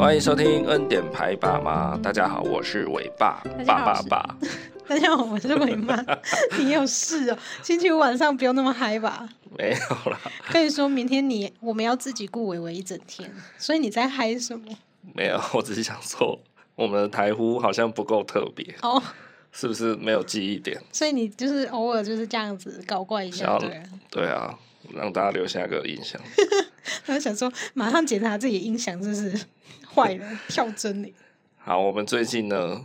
欢迎收听恩典牌爸妈，大家好，我是伟爸，爸爸爸。大家好，我是伟妈。你有事哦？星期五晚上不用那么嗨吧？没有啦。跟你说明天你我们要自己顾伟伟一整天，所以你在嗨什么？没有，我只是想说，我们的台呼好像不够特别哦，是不是没有记忆点？所以你就是偶尔就是这样子搞怪一下，对对啊，让大家留下个印象。我想说，马上检查自己的音响，真是坏了，跳针呢。好，我们最近呢，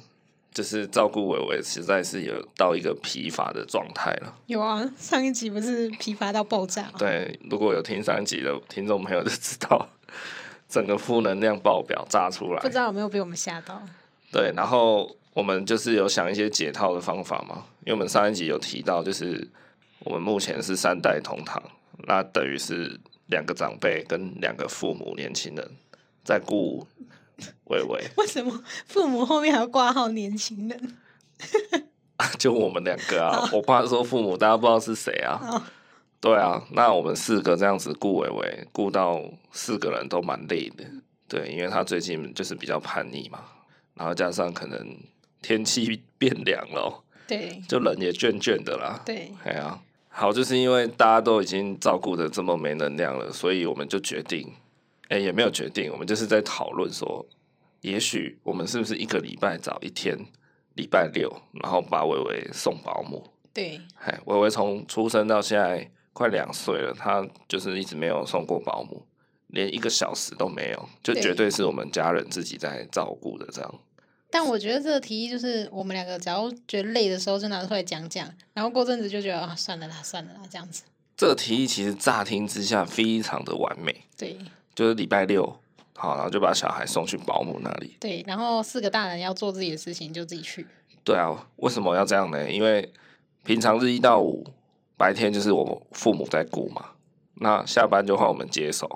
就是照顾伟伟，实在是有到一个疲乏的状态了。有啊，上一集不是疲乏到爆炸？对，如果有听上一集的听众朋友就知道，整个负能量爆表炸出来。不知道有没有被我们吓到？对，然后我们就是有想一些解套的方法嘛，因为我们上一集有提到，就是我们目前是三代同堂，那等于是。两个长辈跟两个父母，年轻人在顾伟伟。为什么父母后面还要挂号年轻人？就我们两个啊！我爸说父母大家不知道是谁啊。对啊，那我们四个这样子顾伟伟，顾到四个人都蛮累的。对，因为他最近就是比较叛逆嘛，然后加上可能天气变凉了，对，就人也倦倦的啦。对，哎呀。好，就是因为大家都已经照顾的这么没能量了，所以我们就决定，哎、欸，也没有决定，我们就是在讨论说，也许我们是不是一个礼拜找一天，礼拜六，然后把伟伟送保姆。对，哎，伟伟从出生到现在快两岁了，他就是一直没有送过保姆，连一个小时都没有，就绝对是我们家人自己在照顾的这样。但我觉得这个提议就是我们两个，只要觉得累的时候就拿出来讲讲，然后过阵子就觉得啊，算了啦，算了啦，这样子。这个提议其实乍听之下非常的完美，对，就是礼拜六好，然后就把小孩送去保姆那里，对，然后四个大人要做自己的事情就自己去。对啊，为什么要这样呢？因为平常日一到五白天就是我父母在顾嘛，那下班就换我们接手。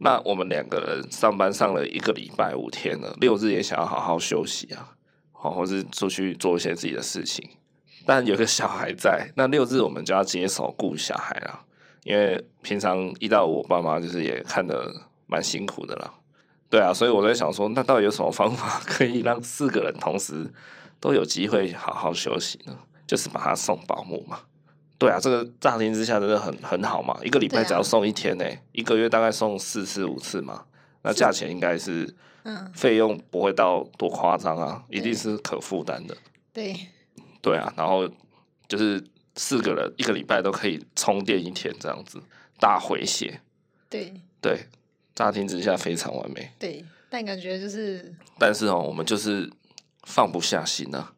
那我们两个人上班上了一个礼拜五天了，六日也想要好好休息啊，好，或是出去做一些自己的事情。但有个小孩在，那六日我们就要接手顾小孩了，因为平常一到五我爸妈就是也看得蛮辛苦的啦。对啊，所以我在想说，那到底有什么方法 可以让四个人同时都有机会好好休息呢？就是把他送保姆嘛。对啊，这个乍听之下真的很很好嘛，一个礼拜只要送一天呢，啊、一个月大概送四次五次嘛，那价钱应该是，嗯，费用不会到多夸张啊，一定是可负担的。对，对啊，然后就是四个人一个礼拜都可以充电一天这样子，大回血。对对，乍听之下非常完美。对，但感觉就是，但是哦，我们就是放不下心啊，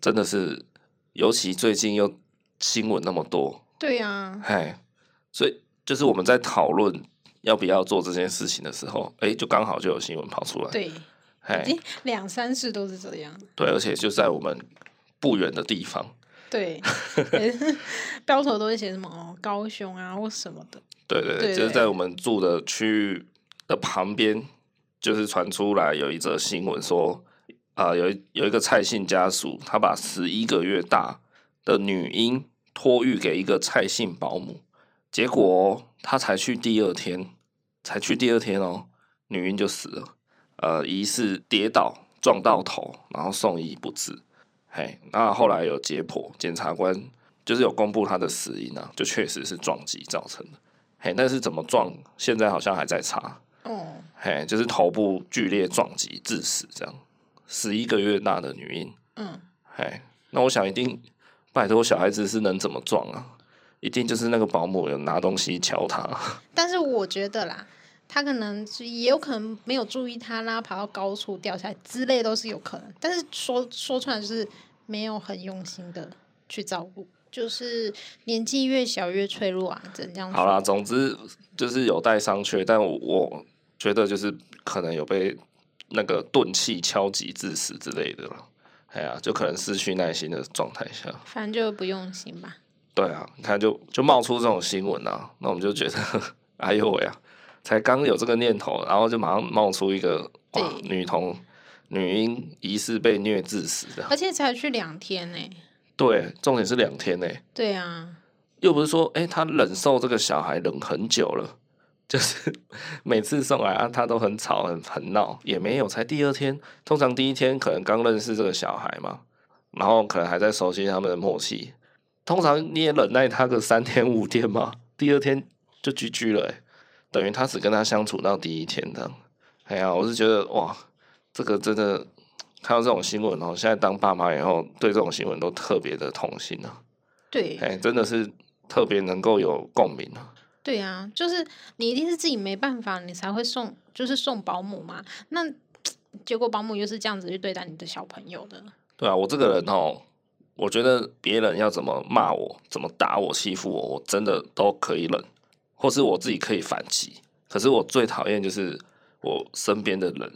真的是，尤其最近又。新闻那么多，对呀、啊，嘿，所以就是我们在讨论要不要做这件事情的时候，哎，就刚好就有新闻跑出来，对，嘿，两三次都是这样，对，而且就在我们不远的地方，对，标头都会写什么哦，高雄啊或什么的，对对对，对。就是在我们住的区域旁边，就是传出来有一则新闻说，啊、呃，有有一个蔡姓家属，他把十一个月大的女婴。托育给一个蔡姓保姆，结果他才去第二天，才去第二天哦，女婴就死了。呃，疑似跌倒撞到头，然后送医不治。嘿，那后来有解剖，检察官就是有公布他的死因啊，就确实是撞击造成的。嘿，但是怎么撞，现在好像还在查。哦，嘿，就是头部剧烈撞击致死，这样。十一个月大的女婴。嗯，嘿，那我想一定。拜托，小孩子是能怎么撞啊？一定就是那个保姆有拿东西敲他。但是我觉得啦，他可能也有可能没有注意他啦，爬到高处掉下来之类都是有可能。但是说说出来就是没有很用心的去照顾，就是年纪越小越脆弱啊，怎样。好啦，总之就是有待商榷，但我，我觉得就是可能有被那个钝器敲击致死之类的了。哎呀，就可能失去耐心的状态下，反正就不用心吧。对啊，你看就就冒出这种新闻啊，那我们就觉得，哎呦喂啊，才刚有这个念头，然后就马上冒出一个哇，女童女婴疑似被虐致死的，而且才去两天呢。对，重点是两天呢。对啊，又不是说哎，他忍受这个小孩忍很久了，就是 每次送来啊，他都很吵很很闹，也没有，才第二天。通常第一天可能刚认识这个小孩嘛，然后可能还在熟悉他们的默契。通常你也忍耐他个三天五天嘛，第二天就居居了，欸，等于他只跟他相处到第一天这样。哎呀，我是觉得哇，这个真的看到这种新闻哦，现在当爸妈以后对这种新闻都特别的痛心啊。对，哎，真的是特别能够有共鸣啊。对啊，就是你一定是自己没办法，你才会送，就是送保姆嘛。那结果保姆又是这样子去对待你的小朋友的。对啊，我这个人哦，我觉得别人要怎么骂我、怎么打我、欺负我，我真的都可以忍，或是我自己可以反击。可是我最讨厌就是我身边的人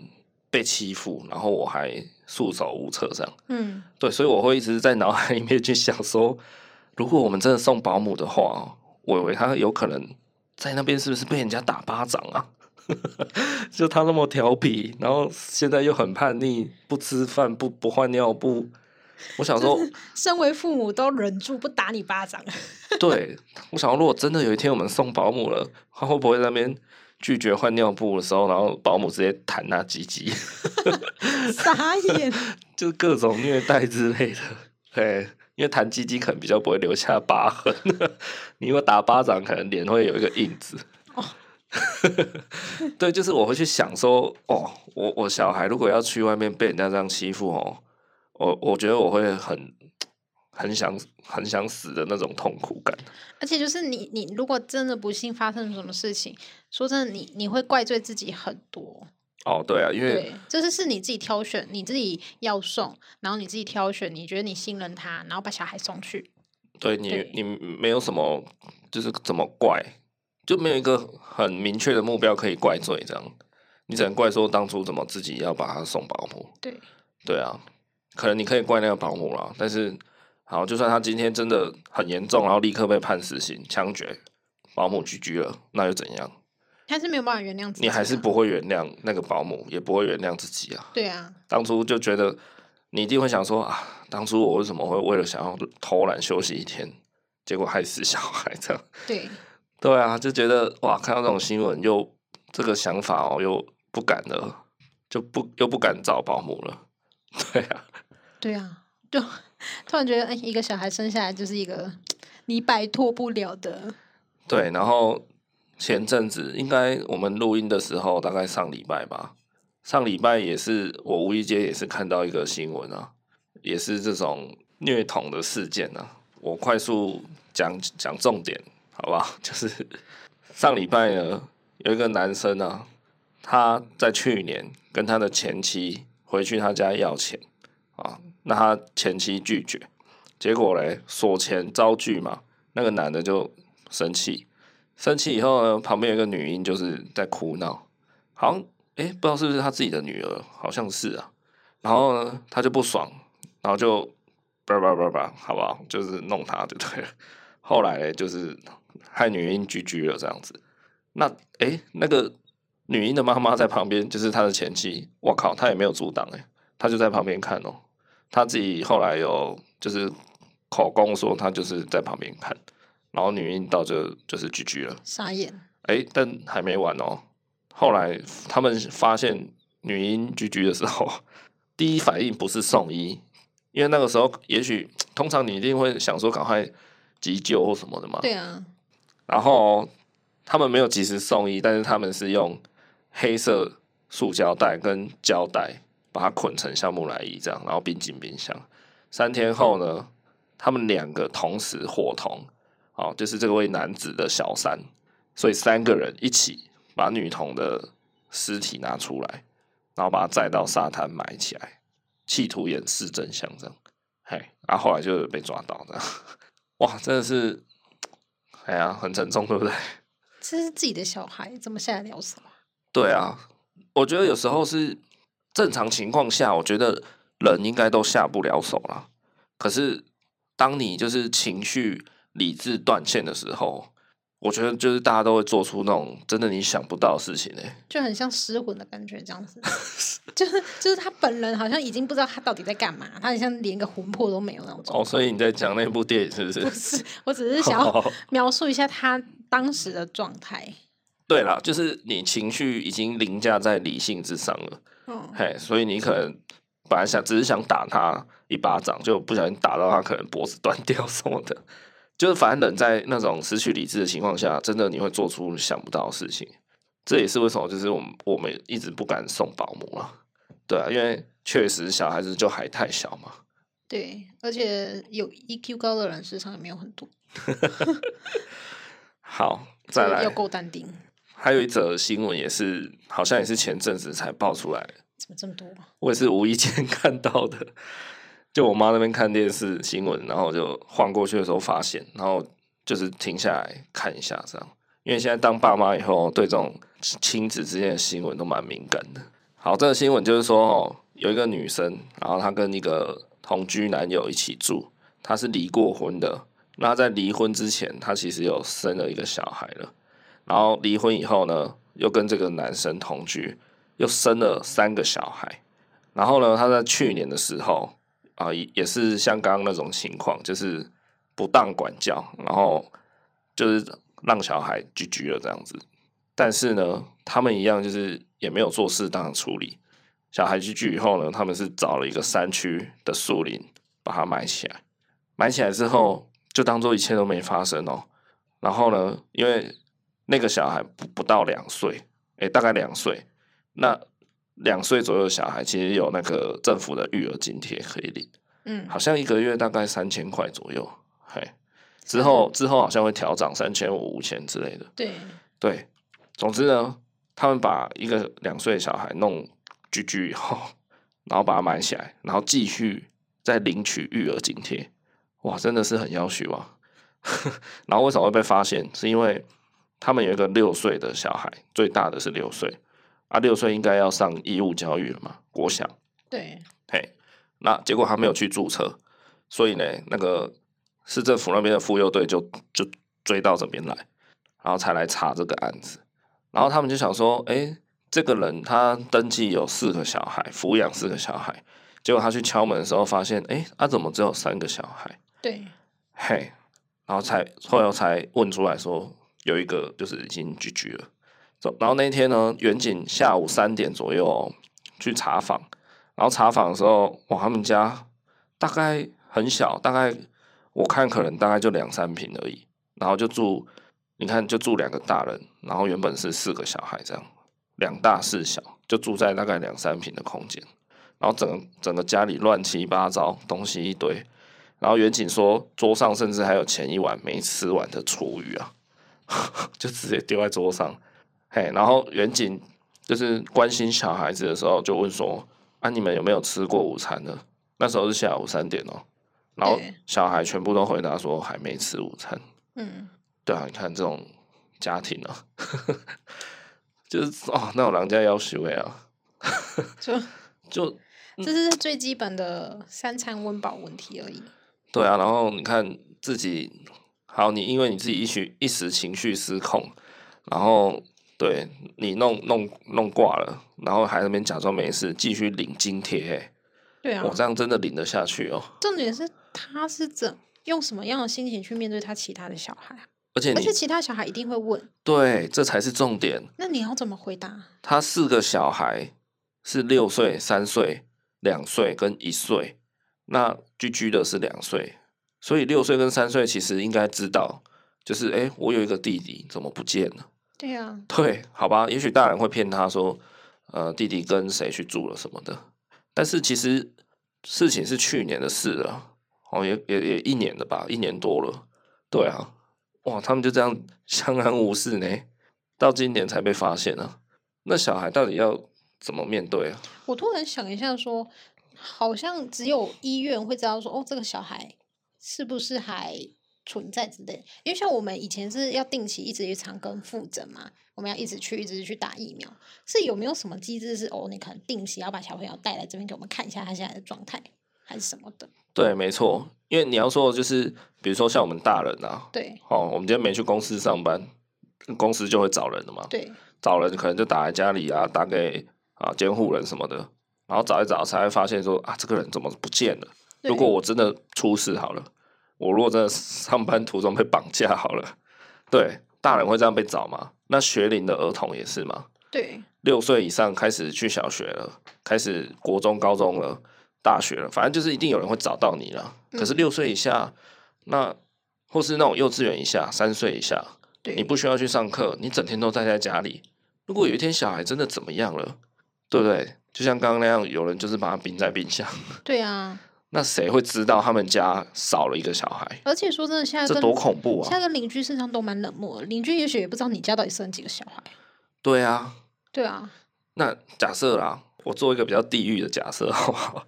被欺负，然后我还束手无策这样。嗯，对，所以我会一直在脑海里面去想说，如果我们真的送保姆的话。我以为他有可能在那边是不是被人家打巴掌啊？就他那么调皮，然后现在又很叛逆，不吃饭不不换尿布。我想说，身为父母都忍住不打你巴掌。对，我想说，如果真的有一天我们送保姆了，他会不会在那边拒绝换尿布的时候，然后保姆直接弹那鸡鸡？傻眼，就各种虐待之类的。嘿。因为弹鸡鸡可能比较不会留下疤痕，你如果打巴掌，可能脸会有一个印子。哦，对，就是我会去想说，哦，我我小孩如果要去外面被人家这样欺负哦，我我觉得我会很很想很想死的那种痛苦感。而且就是你你如果真的不幸发生什么事情，说真的，你你会怪罪自己很多。哦，对啊，因为就是是你自己挑选，你自己要送，然后你自己挑选，你觉得你信任他，然后把小孩送去。对你，对你没有什么，就是怎么怪，就没有一个很明确的目标可以怪罪，这样你只能怪说当初怎么自己要把他送保姆。对，对啊，可能你可以怪那个保姆啦，但是好，就算他今天真的很严重，然后立刻被判死刑、枪决，保姆 GG 了，那又怎样？还是没有办法原谅自己，你还是不会原谅那个保姆，也不会原谅自己啊。对啊，当初就觉得你一定会想说啊，当初我为什么会为了想要偷懒休息一天，结果害死小孩这样。对，对啊，就觉得哇，看到这种新闻又这个想法哦，又不敢了，就不又不敢找保姆了。对啊，对啊，就突然觉得，哎，一个小孩生下来就是一个 你摆脱不了的。对，然后。前阵子应该我们录音的时候，大概上礼拜吧。上礼拜也是我无意间也是看到一个新闻啊，也是这种虐童的事件啊。我快速讲讲重点，好不好？就是上礼拜呢，有一个男生啊，他在去年跟他的前妻回去他家要钱啊，那他前妻拒绝，结果嘞索钱遭拒嘛，那个男的就生气。生气以后呢，旁边有一个女婴就是在哭闹，好像哎、不知道是不是他自己的女儿，好像是啊。然后呢，他就不爽，然后就叭叭叭叭，好不好？就是弄她就对了。后来就是害女婴居居了这样子。那哎、那个女婴的妈妈在旁边，就是他的前妻，我靠，他也没有阻挡哎，他就在旁边看哦。他自己后来有就是口供说，他就是在旁边看。然后女婴到这就是 GG 了，傻眼。哎，但还没完哦。后来他们发现女婴 GG 的时候，第一反应不是送医，因为那个时候也许通常你一定会想说赶快急救或什么的嘛。对啊。然后他们没有及时送医，但是他们是用黑色塑胶袋跟胶带把它捆成像木乃伊这样，然后冰进冰箱。三天后呢，嗯、他们两个同时伙同。哦，就是这位男子的小三，所以三个人一起把女童的尸体拿出来，然后把她载到沙滩埋起来，企图掩饰真相，这样，嘿，然后后来就被抓到，这样，哇，真的是，哎呀，很沉重，对不对？这是自己的小孩，怎么下得了手？对啊，我觉得有时候是正常情况下，我觉得人应该都下不了手了。可是当你就是情绪。理智断线的时候，我觉得就是大家都会做出那种真的你想不到的事情呢，就很像失魂的感觉，这样子，就是就是他本人好像已经不知道他到底在干嘛，他好像连个魂魄都没有那种。哦，所以你在讲那部电影是不是？不是，我只是想要描述一下他当时的状态。对啦，就是你情绪已经凌驾在理性之上了。嗯，嘿，所以你可能本来想只是想打他一巴掌，就不小心打到他，可能脖子断掉什么的。就是反正人在那种失去理智的情况下，真的你会做出想不到的事情。这也是为什么，就是我们我们一直不敢送保姆了。对啊，因为确实小孩子就还太小嘛。对，而且有 EQ 高的人市场也没有很多。好，再来，要够淡定。还有一则新闻也是，好像也是前阵子才爆出来。怎么这么多？我也是无意间 看到的。就我妈那边看电视新闻，然后就晃过去的时候发现，然后就是停下来看一下这样。因为现在当爸妈以后，对这种亲子之间的新闻都蛮敏感的。好，这个新闻就是说，哦，有一个女生，然后她跟一个同居男友一起住，她是离过婚的。那在离婚之前，她其实有生了一个小孩了。然后离婚以后呢，又跟这个男生同居，又生了三个小孩。然后呢，她在去年的时候。啊，也是像刚刚那种情况，就是不当管教，然后就是让小孩 GG 了这样子。但是呢，他们一样就是也没有做适当的处理。小孩 GG 以后呢，他们是找了一个山区的树林把它埋起来。埋起来之后，就当做一切都没发生哦。然后呢，因为那个小孩不不到两岁，诶，大概两岁，那。两岁左右的小孩其实有那个政府的育儿津贴可以领，嗯，好像一个月大概三千块左右，嘿，之后之后好像会调涨三千五、五千之类的，对对，总之呢，他们把一个两岁的小孩弄居居以后，然后把它埋起来，然后继续再领取育儿津贴，哇，真的是很要求啊！然后为什么会被发现？是因为他们有一个六岁的小孩，最大的是六岁。啊，六岁应该要上义务教育了嘛？国小。对。嘿，那结果他没有去注册，所以呢，那个市政府那边的妇幼队就就追到这边来，然后才来查这个案子。然后他们就想说，哎、欸，这个人他登记有四个小孩，抚养四个小孩，结果他去敲门的时候发现，哎、欸，他、啊、怎么只有三个小孩？对。嘿，然后才后来才问出来说，有一个就是已经拒绝了。然后那天呢，远景下午三点左右去查访，然后查访的时候，哇，他们家大概很小，大概我看可能大概就两三平而已，然后就住，你看就住两个大人，然后原本是四个小孩这样，两大四小，就住在大概两三平的空间，然后整个整个家里乱七八糟，东西一堆，然后远景说桌上甚至还有前一晚没吃完的厨余啊，就直接丢在桌上。嘿，然后远景就是关心小孩子的时候，就问说：“啊，你们有没有吃过午餐呢？”那时候是下午三点哦，然后小孩全部都回答说还没吃午餐。嗯，对啊，你看这种家庭啊，就是哦，那种人家要学会啊，就就这是最基本的三餐温饱问题而已。对啊，然后你看自己，好，你因为你自己一时一时情绪失控，然后。对你弄弄弄挂了，然后还在那边假装没事，继续领津贴。对啊，我这样真的领得下去哦。重点是他是怎用什么样的心情去面对他其他的小孩？而且而且其他小孩一定会问。对，这才是重点。那你要怎么回答？他四个小孩是六岁、三岁、两岁跟一岁，那居居的是两岁，所以六岁跟三岁其实应该知道，就是哎，我有一个弟弟怎么不见了？对呀、啊，对，好吧，也许大人会骗他说，呃，弟弟跟谁去住了什么的，但是其实事情是去年的事了，哦，也也也一年了吧，一年多了，对啊，哇，他们就这样相安无事呢，到今年才被发现呢、啊，那小孩到底要怎么面对啊？我突然想一下说，说好像只有医院会知道说，哦，这个小孩是不是还。存在之类，因为像我们以前是要定期一直去长庚复诊嘛，我们要一直去一直去打疫苗，是有没有什么机制是哦？你可能定期要把小朋友带来这边给我们看一下他现在的状态，还是什么的？对，没错，因为你要说的就是，比如说像我们大人啊，对，哦，我们今天没去公司上班，公司就会找人的嘛，对，找人可能就打在家里啊，打给啊监护人什么的，然后找一找才会发现说啊，这个人怎么不见了？如果我真的出事好了。我如果在上班途中被绑架好了，对，大人会这样被找吗？那学龄的儿童也是吗？对，六岁以上开始去小学了，开始国中、高中了，大学了，反正就是一定有人会找到你了。可是六岁以下，那或是那种幼稚园以下，三岁以下，你不需要去上课，你整天都待在家里。如果有一天小孩真的怎么样了，对不对？就像刚刚那样，有人就是把他冰在冰箱。对啊。那谁会知道他们家少了一个小孩？而且说真的，现在这多恐怖啊！现在跟邻居身上都蛮冷漠的，邻居也许也不知道你家到底生几个小孩。对啊，对啊。那假设啦，我做一个比较地狱的假设，好不好？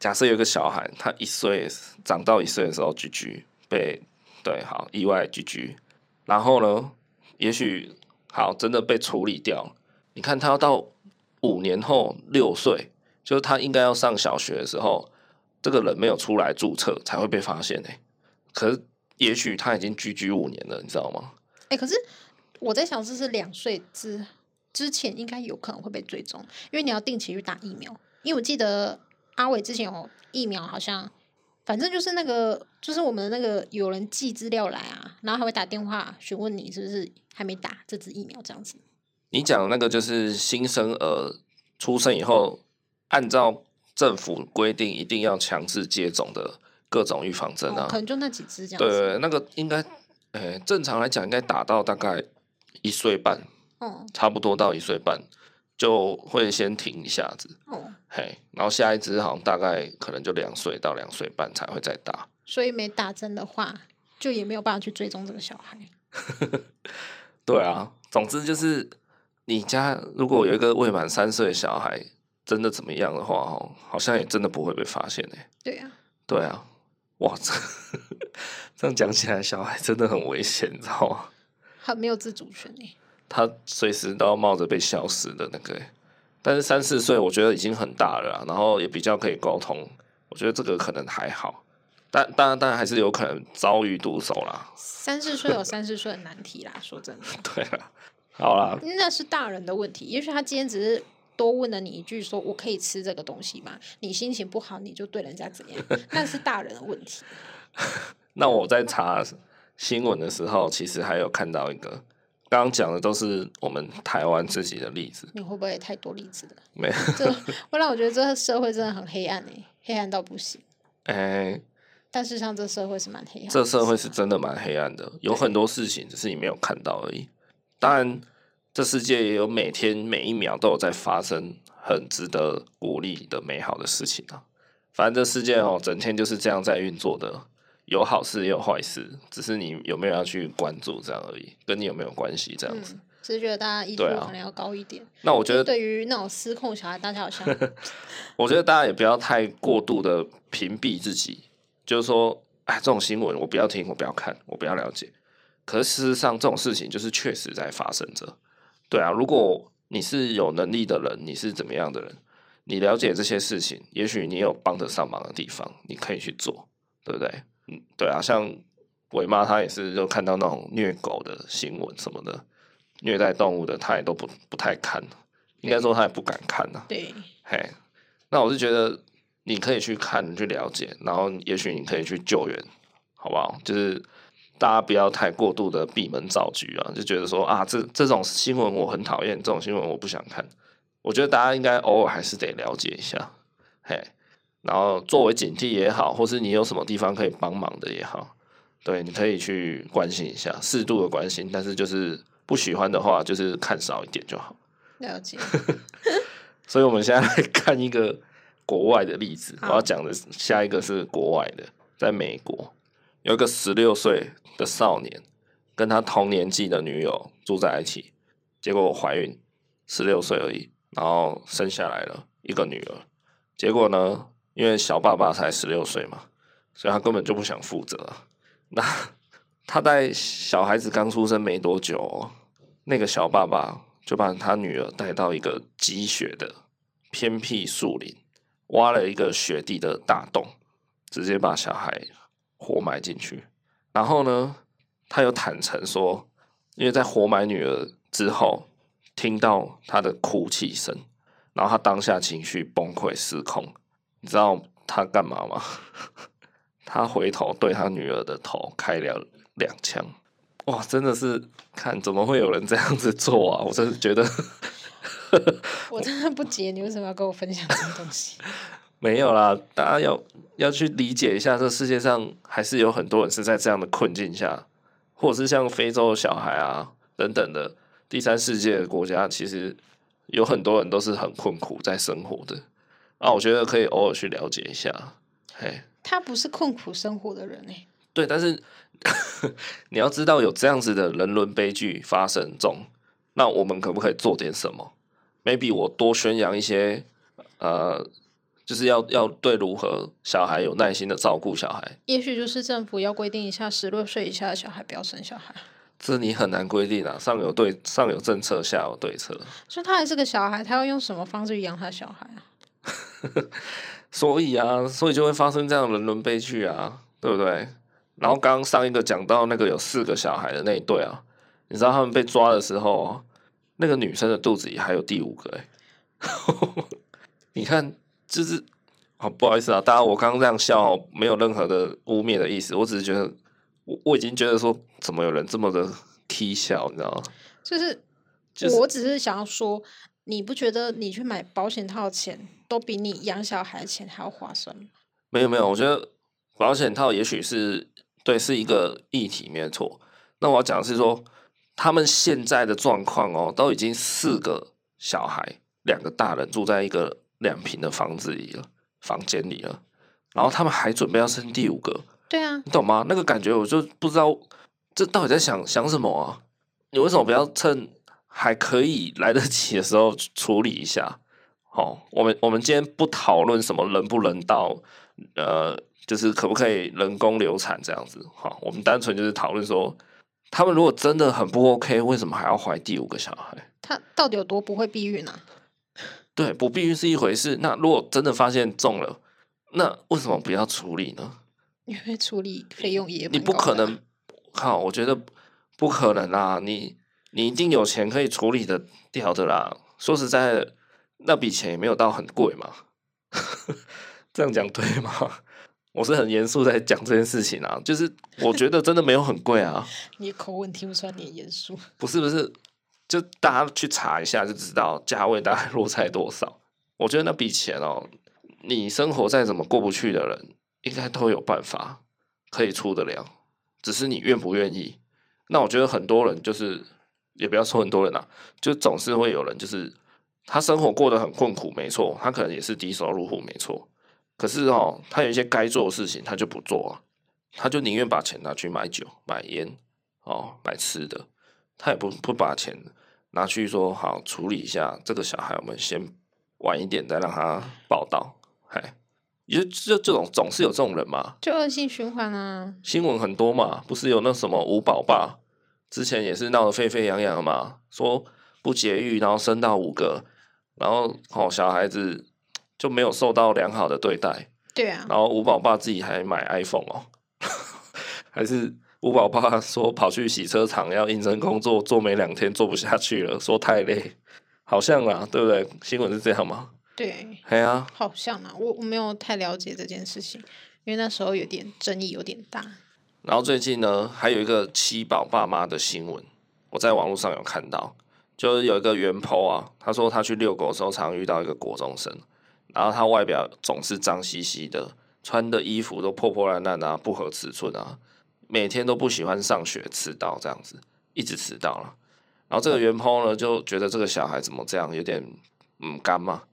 假设有一个小孩，他一岁长到一岁的时候居居被对好意外居居然后呢，也许好真的被处理掉。你看他要到五年后六岁，就是他应该要上小学的时候。这个人没有出来注册才会被发现呢、欸，可是也许他已经居居五年了，你知道吗？哎、欸，可是我在想，这是两岁之之前应该有可能会被追踪，因为你要定期去打疫苗。因为我记得阿伟之前有疫苗，好像反正就是那个，就是我们的那个有人寄资料来啊，然后还会打电话询问你是不是还没打这支疫苗这样子。你讲的那个就是新生儿出生以后按照。政府规定一定要强制接种的各种预防针啊、哦，可能就那几支这样。对，那个应该，诶、欸，正常来讲应该打到大概一岁半，哦，差不多到一岁半就会先停一下子，哦，嘿，然后下一支好像大概可能就两岁到两岁半才会再打。所以没打针的话，就也没有办法去追踪这个小孩。对啊，总之就是你家如果有一个未满三岁的小孩。真的怎么样的话，哦，好像也真的不会被发现哎。对呀，对啊，哇，这这样讲起来，小孩真的很危险，你知道吗？他没有自主权哎。他随时都要冒着被消失的那个，但是三四岁，我觉得已经很大了，然后也比较可以沟通，我觉得这个可能还好。但当然，当然还是有可能遭遇毒手啦。三四岁有三四岁的难题啦，说真的。对啊，好啦，那是大人的问题，也许他今天只是。多问了你一句，说我可以吃这个东西吗？你心情不好，你就对人家怎样？那是大人的问题。那我在查新闻的时候，其实还有看到一个，刚刚讲的都是我们台湾自己的例子。你会不会太多例子了？没有，这会让我觉得这个社会真的很黑暗诶，黑暗到不行。哎、欸，但事实上，这社会是蛮黑暗的。这社会是真的蛮黑暗的，有很多事情只是你没有看到而已。当然。这世界也有每天每一秒都有在发生很值得鼓励的美好的事情啊！反正这世界哦，整天就是这样在运作的，有好事也有坏事，只是你有没有要去关注这样而已，跟你有没有关系这样子。只是觉得大家意识可能要高一点。那我觉得对于那种失控小孩，大家好像 我觉得大家也不要太过度的屏蔽自己，就是说，哎，这种新闻我不要听，我不要看，我不要了解。可是事实上，这种事情就是确实在发生着。对啊，如果你是有能力的人，你是怎么样的人，你了解这些事情，也许你有帮得上忙的地方，你可以去做，对不对？嗯，对啊，像伟妈她也是，就看到那种虐狗的新闻什么的，虐待动物的，她也都不不太看，应该说她也不敢看呐。对，嘿，那我是觉得你可以去看，去了解，然后也许你可以去救援，好不好？就是。大家不要太过度的闭门造车啊，就觉得说啊，这这种新闻我很讨厌，这种新闻我不想看。我觉得大家应该偶尔还是得了解一下，嘿，然后作为警惕也好，或是你有什么地方可以帮忙的也好，对，你可以去关心一下，适度的关心，但是就是不喜欢的话，就是看少一点就好。了解。所以我们现在来看一个国外的例子，我要讲的下一个是国外的，在美国。有一个十六岁的少年，跟他同年纪的女友住在一起，结果怀孕，十六岁而已，然后生下来了一个女儿。结果呢，因为小爸爸才十六岁嘛，所以他根本就不想负责。那 他带小孩子刚出生没多久，那个小爸爸就把他女儿带到一个积雪的偏僻树林，挖了一个雪地的大洞，直接把小孩。活埋进去，然后呢，他又坦诚说，因为在活埋女儿之后，听到她的哭泣声，然后他当下情绪崩溃失控，你知道他干嘛吗？他回头对他女儿的头开了两枪，哇，真的是看怎么会有人这样子做啊！我真的觉得，我真的不解你为什么要跟我分享这个东西。没有啦，大家要要去理解一下，这世界上还是有很多人是在这样的困境下，或者是像非洲的小孩啊等等的第三世界的国家，其实有很多人都是很困苦在生活的啊。我觉得可以偶尔去了解一下。嘿，他不是困苦生活的人哎、欸。对，但是 你要知道有这样子的人伦悲剧发生中，那我们可不可以做点什么？Maybe 我多宣扬一些呃。就是要要对如何小孩有耐心的照顾小孩，也许就是政府要规定一下，十六岁以下的小孩不要生小孩。这你很难规定啊，上有对上有政策，下有对策。所以他还是个小孩，他要用什么方式去养他小孩啊？所以啊，所以就会发生这样的人伦悲剧啊，对不对？然后刚刚上一个讲到那个有四个小孩的那一对啊，你知道他们被抓的时候，那个女生的肚子里还有第五个哎，你看。就是，好不好意思啊，大家，我刚刚这样笑，没有任何的污蔑的意思，我只是觉得，我我已经觉得说，怎么有人这么的踢笑，你知道吗？就是，就是，我只是想要说，你不觉得你去买保险套钱，都比你养小孩的钱还要划算吗？没有没有，我觉得保险套也许是对，是一个议题，没错。那我要讲的是说，他们现在的状况哦，都已经四个小孩，两个大人住在一个。两平的房子里了，房间里了，然后他们还准备要生第五个。对啊，你懂吗？那个感觉我就不知道，这到底在想想什么啊？你为什么不要趁还可以来得及的时候处理一下？好，我们我们今天不讨论什么人不人道，呃，就是可不可以人工流产这样子。好，我们单纯就是讨论说，他们如果真的很不 OK，为什么还要怀第五个小孩？他到底有多不会避孕呢？对，不避孕是一回事。那如果真的发现中了，那为什么不要处理呢？因为处理费用也你不可能。好，我觉得不可能啊！你你一定有钱可以处理的掉的啦。说实在的，那笔钱也没有到很贵嘛。这样讲对吗？我是很严肃在讲这件事情啊。就是我觉得真的没有很贵啊。你口吻听不出来你严肃。不是不是。就大家去查一下就知道价位大概落在多少。我觉得那笔钱哦，你生活再怎么过不去的人，应该都有办法可以出得了，只是你愿不愿意。那我觉得很多人就是，也不要说很多人啦，就总是会有人就是他生活过得很困苦，没错，他可能也是低收入户，没错。可是哦，他有一些该做的事情他就不做啊，他就宁愿把钱拿去买酒、买烟哦、买吃的。他也不不把钱拿去说好处理一下这个小孩，我们先晚一点再让他报道。嗨，也就这种总是有这种人嘛，就恶性循环啊。新闻很多嘛，不是有那什么五宝爸，之前也是闹得沸沸扬扬嘛，说不节育，然后生到五个，然后哦小孩子就没有受到良好的对待。对啊，然后五宝爸自己还买 iPhone 哦，还是。五宝爸 说跑去洗车场要应征工作，做没两天做不下去了，说太累，好像啊，对不对？新闻是这样吗？对，对啊，好像啊，我我没有太了解这件事情，因为那时候有点争议，有点大。然后最近呢，还有一个七宝爸妈的新闻，我在网络上有看到，就是有一个原 po 啊，他说他去遛狗的时候，常遇到一个国中生，然后他外表总是脏兮兮的，穿的衣服都破破烂烂啊，不合尺寸啊。每天都不喜欢上学，迟到这样子，一直迟到了。然后这个原 PO 呢，就觉得这个小孩怎么这样，有点嗯干嘛。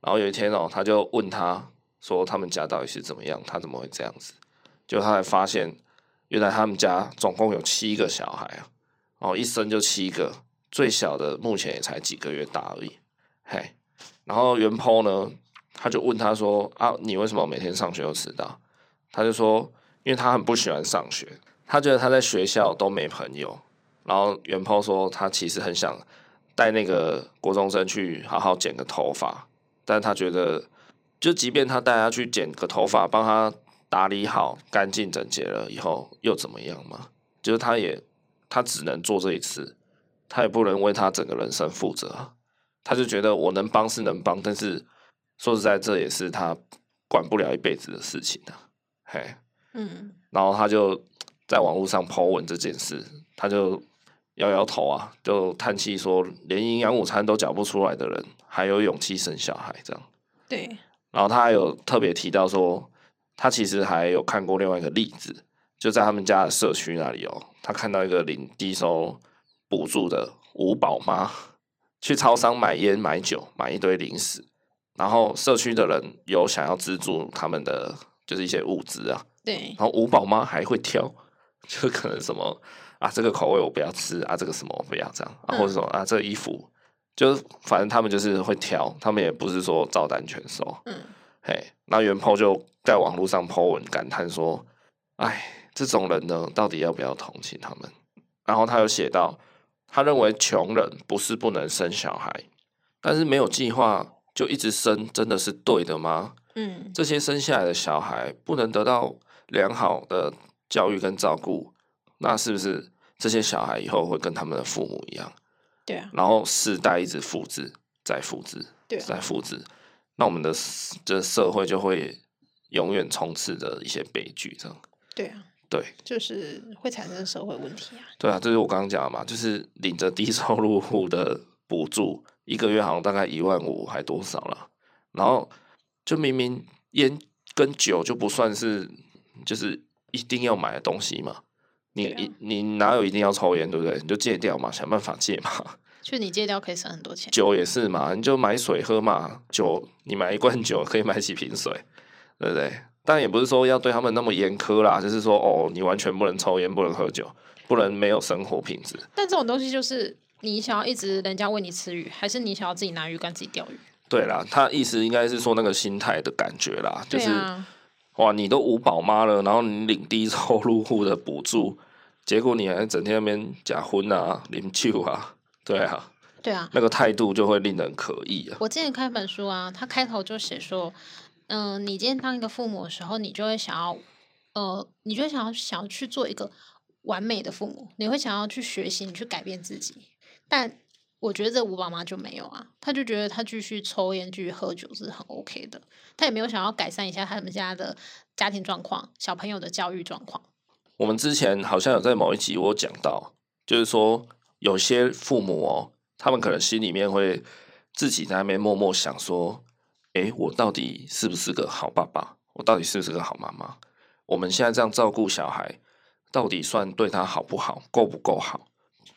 然后有一天哦，他就问他说：“他们家到底是怎么样？他怎么会这样子？”就他才发现，原来他们家总共有七个小孩啊，哦，一生就七个，最小的目前也才几个月大而已。嘿，然后原 PO 呢，他就问他说：“啊，你为什么每天上学都迟到？”他就说。因为他很不喜欢上学，他觉得他在学校都没朋友。然后原 PO 说他其实很想带那个国中生去好好剪个头发，但他觉得就即便他带他去剪个头发，帮他打理好干净整洁了以后，又怎么样嘛？就是他也他只能做这一次，他也不能为他整个人生负责。他就觉得我能帮是能帮，但是说实在，这也是他管不了一辈子的事情啊。嘿。嗯，然后他就在网络上 po 文这件事，他就摇摇头啊，就叹气说，连营养午餐都缴不出来的人，还有勇气生小孩这样。对。然后他还有特别提到说，他其实还有看过另外一个例子，就在他们家的社区那里哦，他看到一个领低收补助的五宝妈去超商买烟、买酒、买一堆零食，然后社区的人有想要资助他们的，就是一些物资啊。对。然后五宝妈还会挑，就可能什么啊，这个口味我不要吃啊，这个什么我不要这样啊，或者说啊，这个衣服。就反正他们就是会挑，他们也不是说照单全收。嗯，嘿，那原 po 就在网络上 po 文感叹说：“哎，这种人呢，到底要不要同情他们？”然后他有写到，他认为穷人不是不能生小孩，但是没有计划就一直生，真的是对的吗？嗯，这些生下来的小孩不能得到良好的教育跟照顾，那是不是这些小孩以后会跟他们的父母一样？对啊，然后世代一直复制，再复制，对啊，再复制，那我们的这社会就会永远充斥着一些悲剧，这样。对啊，对，就是会产生社会问题啊。对啊，这是我刚刚讲的嘛，就是领着低收入户的补助，一个月好像大概一万五，还多少了？然后就明明烟跟酒就不算是，就是一定要买的东西嘛。你一、啊、你哪有一定要抽烟，对不对？你就戒掉嘛，想办法戒嘛。就你戒掉可以省很多钱。酒也是嘛，你就买水喝嘛。酒你买一罐酒可以买几瓶水，对不对？但也不是说要对他们那么严苛啦，就是说哦，你完全不能抽烟，不能喝酒，不能没有生活品质。但这种东西就是你想要一直人家喂你吃鱼，还是你想要自己拿鱼竿自己钓鱼？对啦，他意思应该是说那个心态的感觉啦，就是。哇，你都五宝妈了，然后你领低收入户的补助，结果你还整天那边假婚啊、饮酒啊，对啊，对啊，那个态度就会令人可疑啊。我之前看一本书啊，他开头就写说，嗯、呃，你今天当一个父母的时候，你就会想要，呃，你就会想要想要去做一个完美的父母，你会想要去学习，你去改变自己，但。我觉得这五宝妈就没有啊，他就觉得他继续抽烟、继续喝酒是很 OK 的，他也没有想要改善一下他们家的家庭状况、小朋友的教育状况。我们之前好像有在某一集我讲到，就是说有些父母哦，他们可能心里面会自己在那边默默想说：“诶，我到底是不是个好爸爸？我到底是不是个好妈妈？我们现在这样照顾小孩，到底算对他好不好？够不够好？”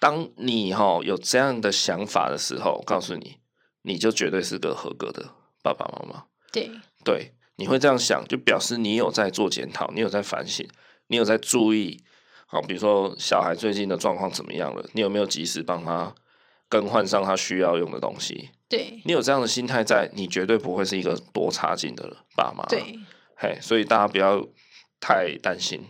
当你哈有这样的想法的时候，我告诉你，你就绝对是个合格的爸爸妈妈。对对，你会这样想，就表示你有在做检讨，你有在反省，你有在注意。好，比如说小孩最近的状况怎么样了？你有没有及时帮他更换上他需要用的东西？对，你有这样的心态在，你绝对不会是一个多差劲的爸妈。对，嘿，所以大家不要太担心。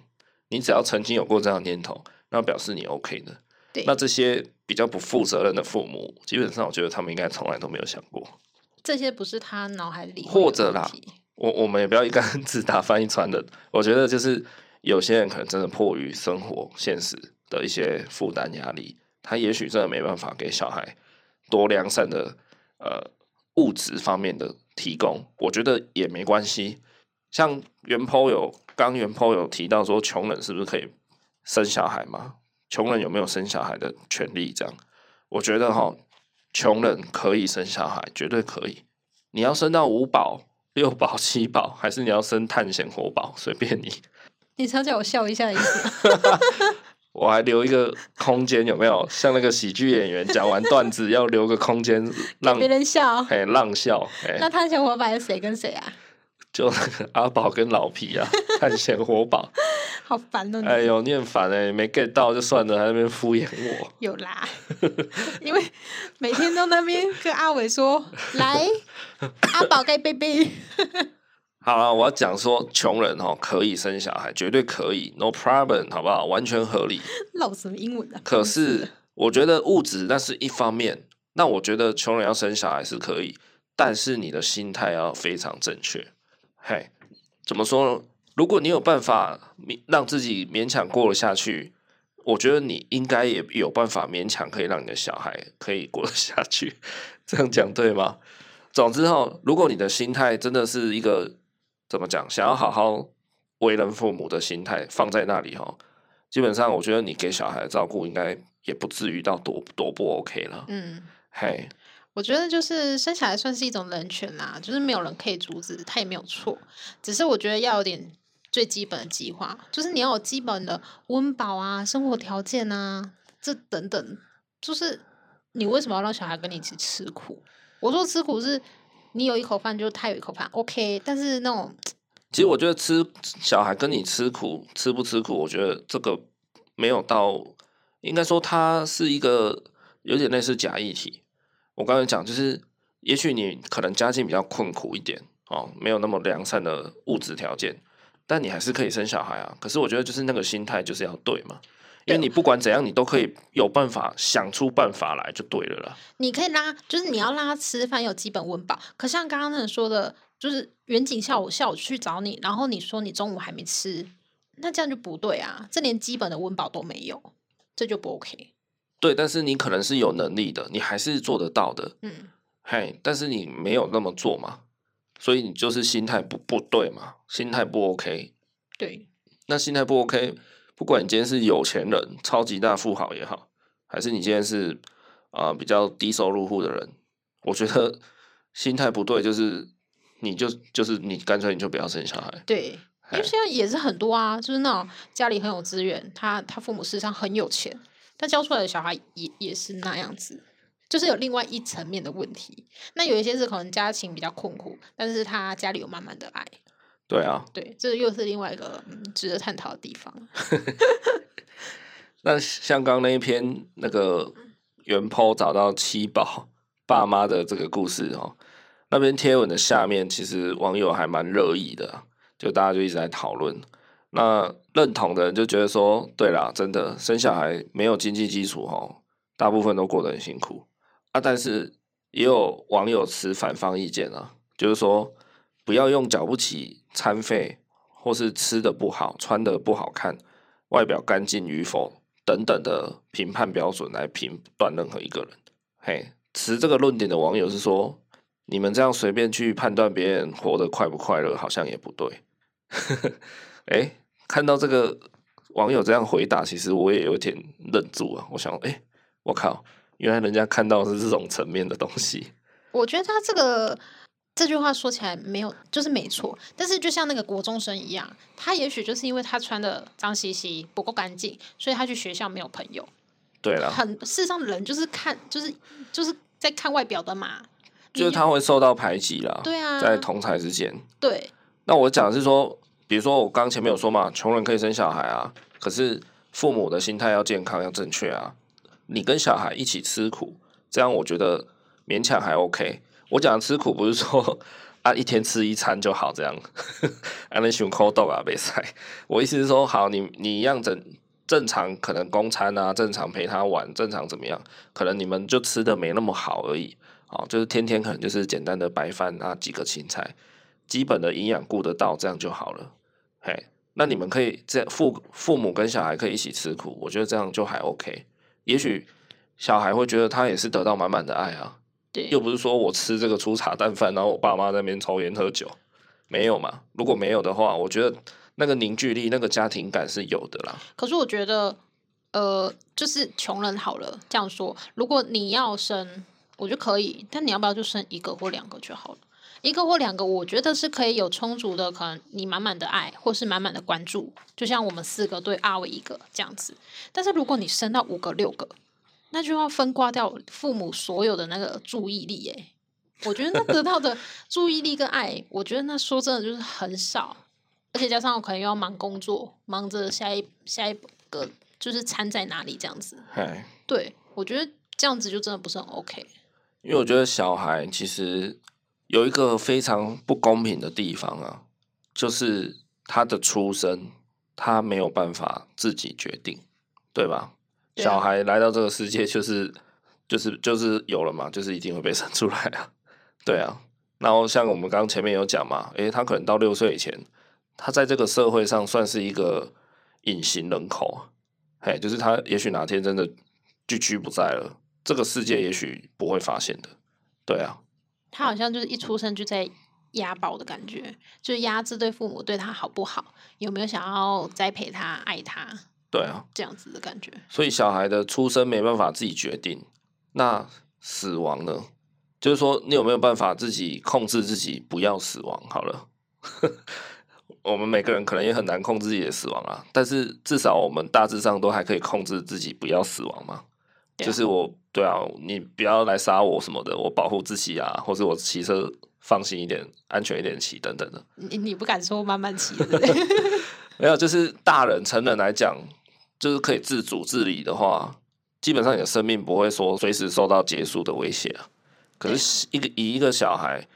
你只要曾经有过这样的念头，那表示你 OK 的。对那这些比较不负责任的父母，基本上我觉得他们应该从来都没有想过，这些不是他脑海里或者啦，我我们也不要一竿子打翻一船的。我觉得就是有些人可能真的迫于生活现实的一些负担压力，他也许真的没办法给小孩多良善的呃物质方面的提供。我觉得也没关系。像原 po 有刚原 po 有提到说，穷人是不是可以生小孩吗？穷人有没有生小孩的权利？这样，我觉得哈，穷人可以生小孩，绝对可以。你要生到五宝、六宝、七宝，还是你要生探险活宝，随便你。你想叫我笑一下的意思？我还留一个空间，有没有？像那个喜剧演员讲完段子，要留个空间让别人笑，哎，让笑。那探险活宝是谁跟谁啊？就那个阿宝跟老皮啊，探险活宝。好烦哦！哎呦，你很烦哎，没 get 到就算了，还在那边敷衍我。有啦，因为每天都那边跟阿伟说：“来，阿宝盖贝贝。”好了，我要讲说，穷人哦可以生小孩，绝对可以，no problem，好不好？完全合理。唠什么英文啊？可是我觉得物质那是一方面，那我觉得穷人要生小孩是可以，但是你的心态要非常正确。嘿，怎么说呢？如果你有办法让自己勉强过得下去，我觉得你应该也有办法勉强可以让你的小孩可以过得下去。这样讲对吗？总之哈，如果你的心态真的是一个怎么讲，想要好好为人父母的心态放在那里哈，基本上我觉得你给小孩的照顾应该也不至于到多多不 OK 了。嗯，嘿，我觉得就是生小孩算是一种人权啦，就是没有人可以阻止，他也没有错，只是我觉得要有点最基本的计划，就是你要有基本的温饱啊、生活条件啊，这等等，就是你为什么要让小孩跟你一起吃苦？我说吃苦是你有一口饭就他有一口饭，OK，但是那种。其实我觉得吃小孩跟你吃苦吃不吃苦，我觉得这个没有到，应该说它是一个有点类似假议题。我刚才讲就是，也许你可能家境比较困苦一点哦，没有那么良善的物质条件，但你还是可以生小孩啊。可是我觉得就是那个心态就是要对嘛，因为你不管怎样，你都可以有办法想出办法来就对了啦。你可以拉，就是你要拉他吃饭有基本温饱。可像刚刚那说的。就是远景下午下午去找你，然后你说你中午还没吃，那这样就不对啊！这连基本的温饱都没有，这就不 OK。对，但是你可能是有能力的，你还是做得到的。嗯，嘿，但是你没有那么做嘛，所以你就是心态不不对嘛，心态不 OK。对，那心态不 OK，不管你今天是有钱人、超级大富豪也好，还是你今天是啊、呃、比较低收入户的人，我觉得 心态不对就是。你就就是你干脆你就不要生小孩。对，因为现在也是很多啊，就是那种家里很有资源，他他父母事实上很有钱，他教出来的小孩也也是那样子，就是有另外一层面的问题。那有一些是可能家庭比较困苦，但是他家里有满满的爱。对啊，对，这又是另外一个嗯值得探讨的地方。那像刚那一篇那个原 PO 找到七宝爸妈的这个故事哦。那篇贴文的下面，其实网友还蛮热议的，就大家就一直在讨论。那认同的人就觉得说，对啦，真的生小孩没有经济基础哦，大部分都过得很辛苦啊。但是也有网友持反方意见啊，就是说不要用缴不起餐费，或是吃的不好、穿的不好看、外表干净与否等等的评判标准来评断任何一个人。嘿，持这个论点的网友是说。你们这样随便去判断别人活得快不快乐，好像也不对。哎，看到这个网友这样回答，其实我也有点愣住啊。我想，哎，我靠，原来人家看到的是这种层面的东西。我觉得他这个这句话说起来没有，就是没错。但是就像那个国中生一样，他也许就是因为他穿的脏兮兮、不够干净，所以他去学校没有朋友。对了，很事实上人就是看，就是就是在看外表的嘛。就是他会受到排挤啦，对啊，在同才之间。对，那我讲的是说，比如说我刚前面有说嘛，穷人可以生小孩啊，可是父母的心态要健康要正确啊。你跟小孩一起吃苦，这样我觉得勉强还 OK。我讲吃苦不是说啊一天吃一餐就好这样，啊那熊抠豆啊别塞。我意思是说，好，你你一样正正常，可能供餐啊，正常陪他玩，正常怎么样，可能你们就吃的没那么好而已。哦，就是天天可能就是简单的白饭啊，几个青菜，基本的营养顾得到，这样就好了。嘿，那你们可以这父父母跟小孩可以一起吃苦，我觉得这样就还 OK。也许小孩会觉得他也是得到满满的爱啊，对，又不是说我吃这个粗茶淡饭，然后我爸妈在那边抽烟喝酒，没有嘛？如果没有的话，我觉得那个凝聚力、那个家庭感是有的啦。可是我觉得，呃，就是穷人好了，这样说，如果你要生。我觉得可以，但你要不要就生一个或两个就好了？一个或两个，我觉得是可以有充足的，可能你满满的爱，或是满满的关注，就像我们四个对阿伟一个这样子。但是如果你生到五个、六个，那就要分刮掉父母所有的那个注意力。哎，我觉得那得到的注意力跟爱，我觉得那说真的就是很少，而且加上我可能又要忙工作，忙着下一下一个就是餐在哪里这样子。嘿对，我觉得这样子就真的不是很 OK。因为我觉得小孩其实有一个非常不公平的地方啊，就是他的出生他没有办法自己决定，对吧？对啊。小孩来到这个世界就是就是就是有了嘛，就是一定会被生出来啊，对啊。然后像我们刚刚前面有讲嘛，诶，他可能到六岁以前，他在这个社会上算是一个隐形人口，嘿，就是他也许哪天真的聚居不在了。这个世界也许不会发现的，对啊，他好像就是一出生就在押宝的感觉，就是押这对父母对他好不好，有没有想要栽培他、爱他，对啊，这样子的感觉。所以小孩的出生没办法自己决定，那死亡呢？就是说，你有没有办法自己控制自己不要死亡？好了，我们每个人可能也很难控制自己的死亡啊，但是至少我们大致上都还可以控制自己不要死亡嘛。就是我，对啊，你不要来杀我什么的，我保护自己啊，或者我骑车放心一点、安全一点骑等等的。你你不敢说慢慢骑，对不对？没有，就是大人成人来讲，就是可以自主自理的话，基本上你的生命不会说随时受到结束的威胁啊。可是，一个以一个小孩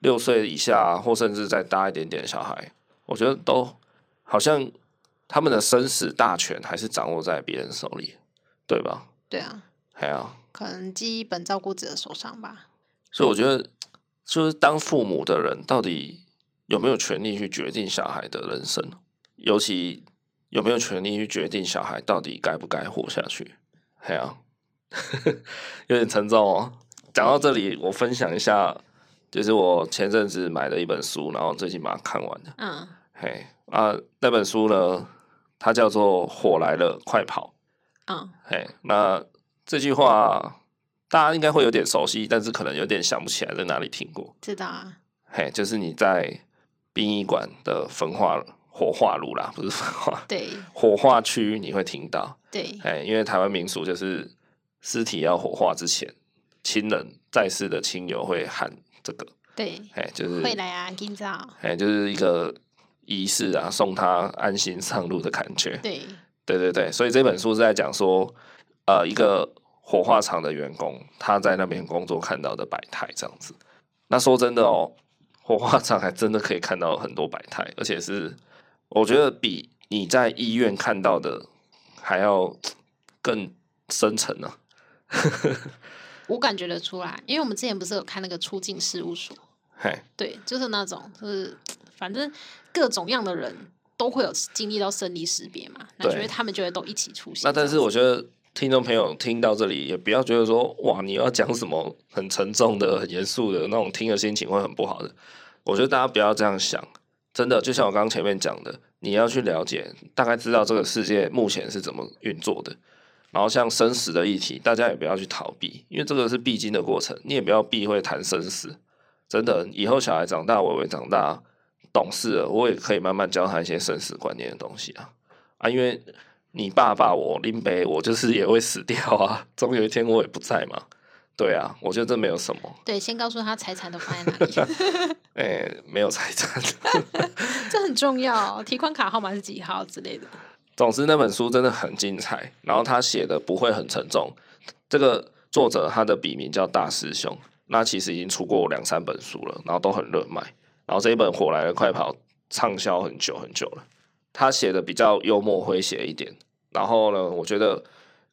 六岁以下，或甚至再大一点点的小孩，我觉得都好像他们的生死大权还是掌握在别人手里，对吧？对啊，对啊，可能基本照顾者的手上吧。所以我觉得，就是当父母的人到底有没有权利去决定小孩的人生，尤其有没有权利去决定小孩到底该不该活下去？对啊，有点沉重哦。讲到这里，我分享一下，就是我前阵子买的一本书，然后最近把它看完的。嗯，嘿啊，那本书呢，它叫做《火来了，快跑》。嗯，嘿，那这句话大家应该会有点熟悉，但是可能有点想不起来在哪里听过。知道啊。嘿，就是你在殡仪馆的焚化火化炉啦，不是焚化，对，火化区你会听到。对，哎，因为台湾民俗就是尸体要火化之前。亲人在世的亲友会喊这个，对，哎，就是会来啊，今早，哎，就是一个仪式啊，送他安心上路的感觉。对，对对对，所以这本书是在讲说，呃，一个火化场的员工他在那边工作看到的百态这样子。那说真的哦，火化场还真的可以看到很多百态，而且是我觉得比你在医院看到的还要更深沉呢、啊。我感觉得出来，因为我们之前不是有看那个出境事务所，嘿对，就是那种，就是反正各种样的人都会有经历到生离死别嘛，那觉得他们就会都一起出现。那但是我觉得听众朋友听到这里，也不要觉得说哇，你要讲什么很沉重的、很严肃的那种，听的心情会很不好的。我觉得大家不要这样想，真的，就像我刚刚前面讲的，你要去了解，大概知道这个世界目前是怎么运作的。然后像生死的议题，大家也不要去逃避，因为这个是必经的过程。你也不要避讳谈生死，真的，以后小孩长大，伟伟长大懂事了，我也可以慢慢教他一些生死观念的东西啊啊！因为你爸爸我林北，我就是也会死掉啊，总有一天我也不在嘛。对啊，我觉得这没有什么。对，先告诉他财产都放在哪里。哎、欸，没有财产，这很重要。提款卡号码是几号之类的。总之，那本书真的很精彩，然后他写的不会很沉重。这个作者他的笔名叫大师兄，那其实已经出过两三本书了，然后都很热卖。然后这一本《火来了，快跑》畅销很久很久了。他写的比较幽默诙谐一点，然后呢，我觉得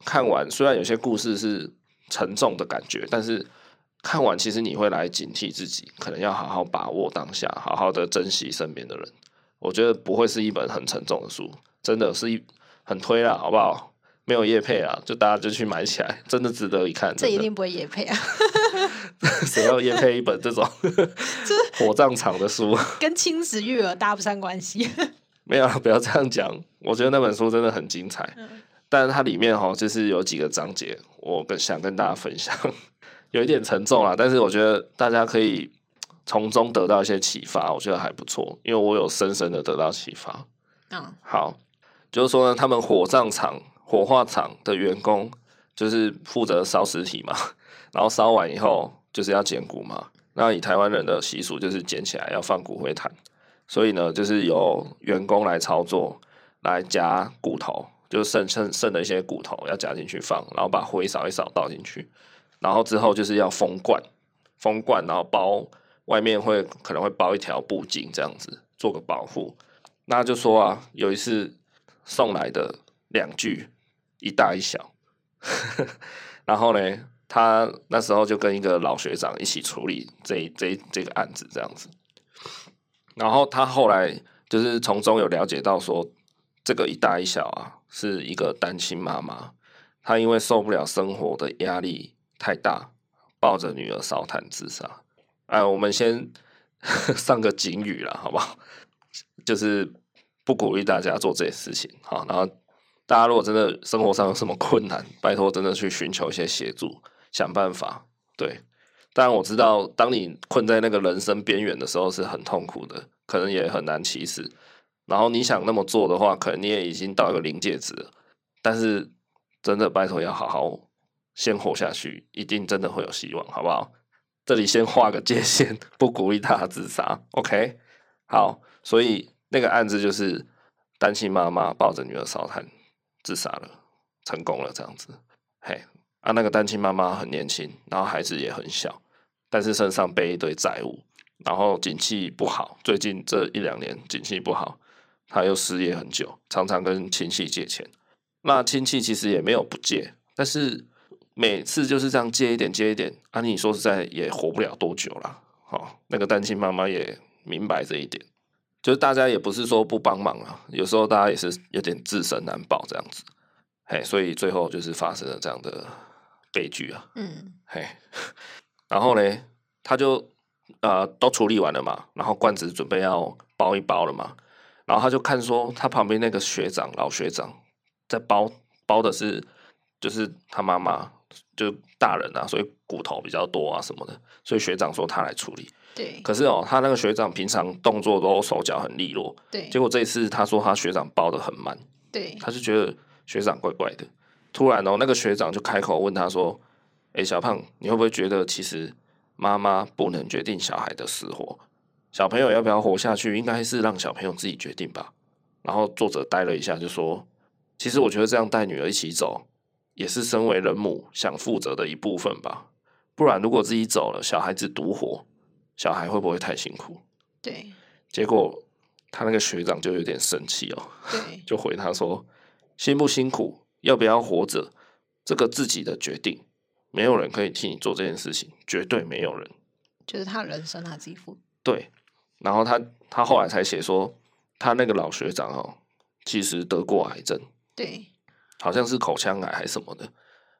看完虽然有些故事是沉重的感觉，但是看完其实你会来警惕自己，可能要好好把握当下，好好的珍惜身边的人。我觉得不会是一本很沉重的书。真的是一很推啦，好不好？没有夜配啊，就大家就去买起来，真的值得一看。这一定不会夜配啊！谁要夜配一本这种 火葬场的书？跟亲子育儿搭不上关系。没有，不要这样讲。我觉得那本书真的很精彩，嗯、但是它里面哈，就是有几个章节，我跟想跟大家分享，有一点沉重啦，但是我觉得大家可以从中得到一些启发，我觉得还不错，因为我有深深的得到启发。嗯，好，就是说呢，他们火葬场、火化场的员工就是负责烧尸体嘛，然后烧完以后就是要捡骨嘛。那以台湾人的习俗就是捡起来要放骨灰坛，所以呢，就是由员工来操作，来夹骨头，就剩剩剩的一些骨头要夹进去放，然后把灰扫一扫倒进去，然后之后就是要封罐，封罐，然后包外面会可能会包一条布巾这样子做个保护。那就说啊，有一次送来的两具，一大一小，然后呢，他那时候就跟一个老学长一起处理这这这个案子这样子，然后他后来就是从中有了解到说，这个一大一小啊，是一个单亲妈妈，她因为受不了生活的压力太大，抱着女儿烧炭自杀。哎，我们先 上个警语了，好不好？就是。不鼓励大家做这些事情，好，然后大家如果真的生活上有什么困难，拜托真的去寻求一些协助，想办法。对，当然我知道，当你困在那个人生边缘的时候是很痛苦的，可能也很难启齿。然后你想那么做的话，可能你也已经到一个临界值了。但是真的拜托要好好先活下去，一定真的会有希望，好不好？这里先画个界限，不鼓励他自杀。OK，好，所以那个案子就是单亲妈妈抱着女儿烧炭自杀了，成功了，这样子。嘿，啊，那个单亲妈妈很年轻，然后孩子也很小，但是身上背一堆债务，然后景气不好，最近这一两年景气不好。他又失业很久，常常跟亲戚借钱。那亲戚其实也没有不借，但是每次就是这样借一点借一点。啊，你说实在也活不了多久了。好，那个单亲妈妈也明白这一点，就是大家也不是说不帮忙啊，有时候大家也是有点自身难保这样子。嘿，所以最后就是发生了这样的悲剧啊。嗯，嘿，然后呢，他就呃都处理完了嘛，然后罐子准备要包一包了嘛。然后他就看说，他旁边那个学长老学长在包包的是，就是他妈妈，就大人啊，所以骨头比较多啊什么的，所以学长说他来处理。对。可是哦，他那个学长平常动作都手脚很利落。对。结果这一次他说他学长包的很慢。对。他就觉得学长怪怪的。突然哦，那个学长就开口问他说：“哎，小胖，你会不会觉得其实妈妈不能决定小孩的死活？”小朋友要不要活下去，应该是让小朋友自己决定吧。然后作者呆了一下，就说：“其实我觉得这样带女儿一起走，也是身为人母想负责的一部分吧。不然如果自己走了，小孩子独活，小孩会不会太辛苦？”对。结果他那个学长就有点生气哦，对，就回他说：“辛不辛苦，要不要活着，这个自己的决定，没有人可以替你做这件事情，绝对没有人。就是他人生他自己负。”对。然后他他后来才写说，他那个老学长哦，其实得过癌症，对，好像是口腔癌还是什么的，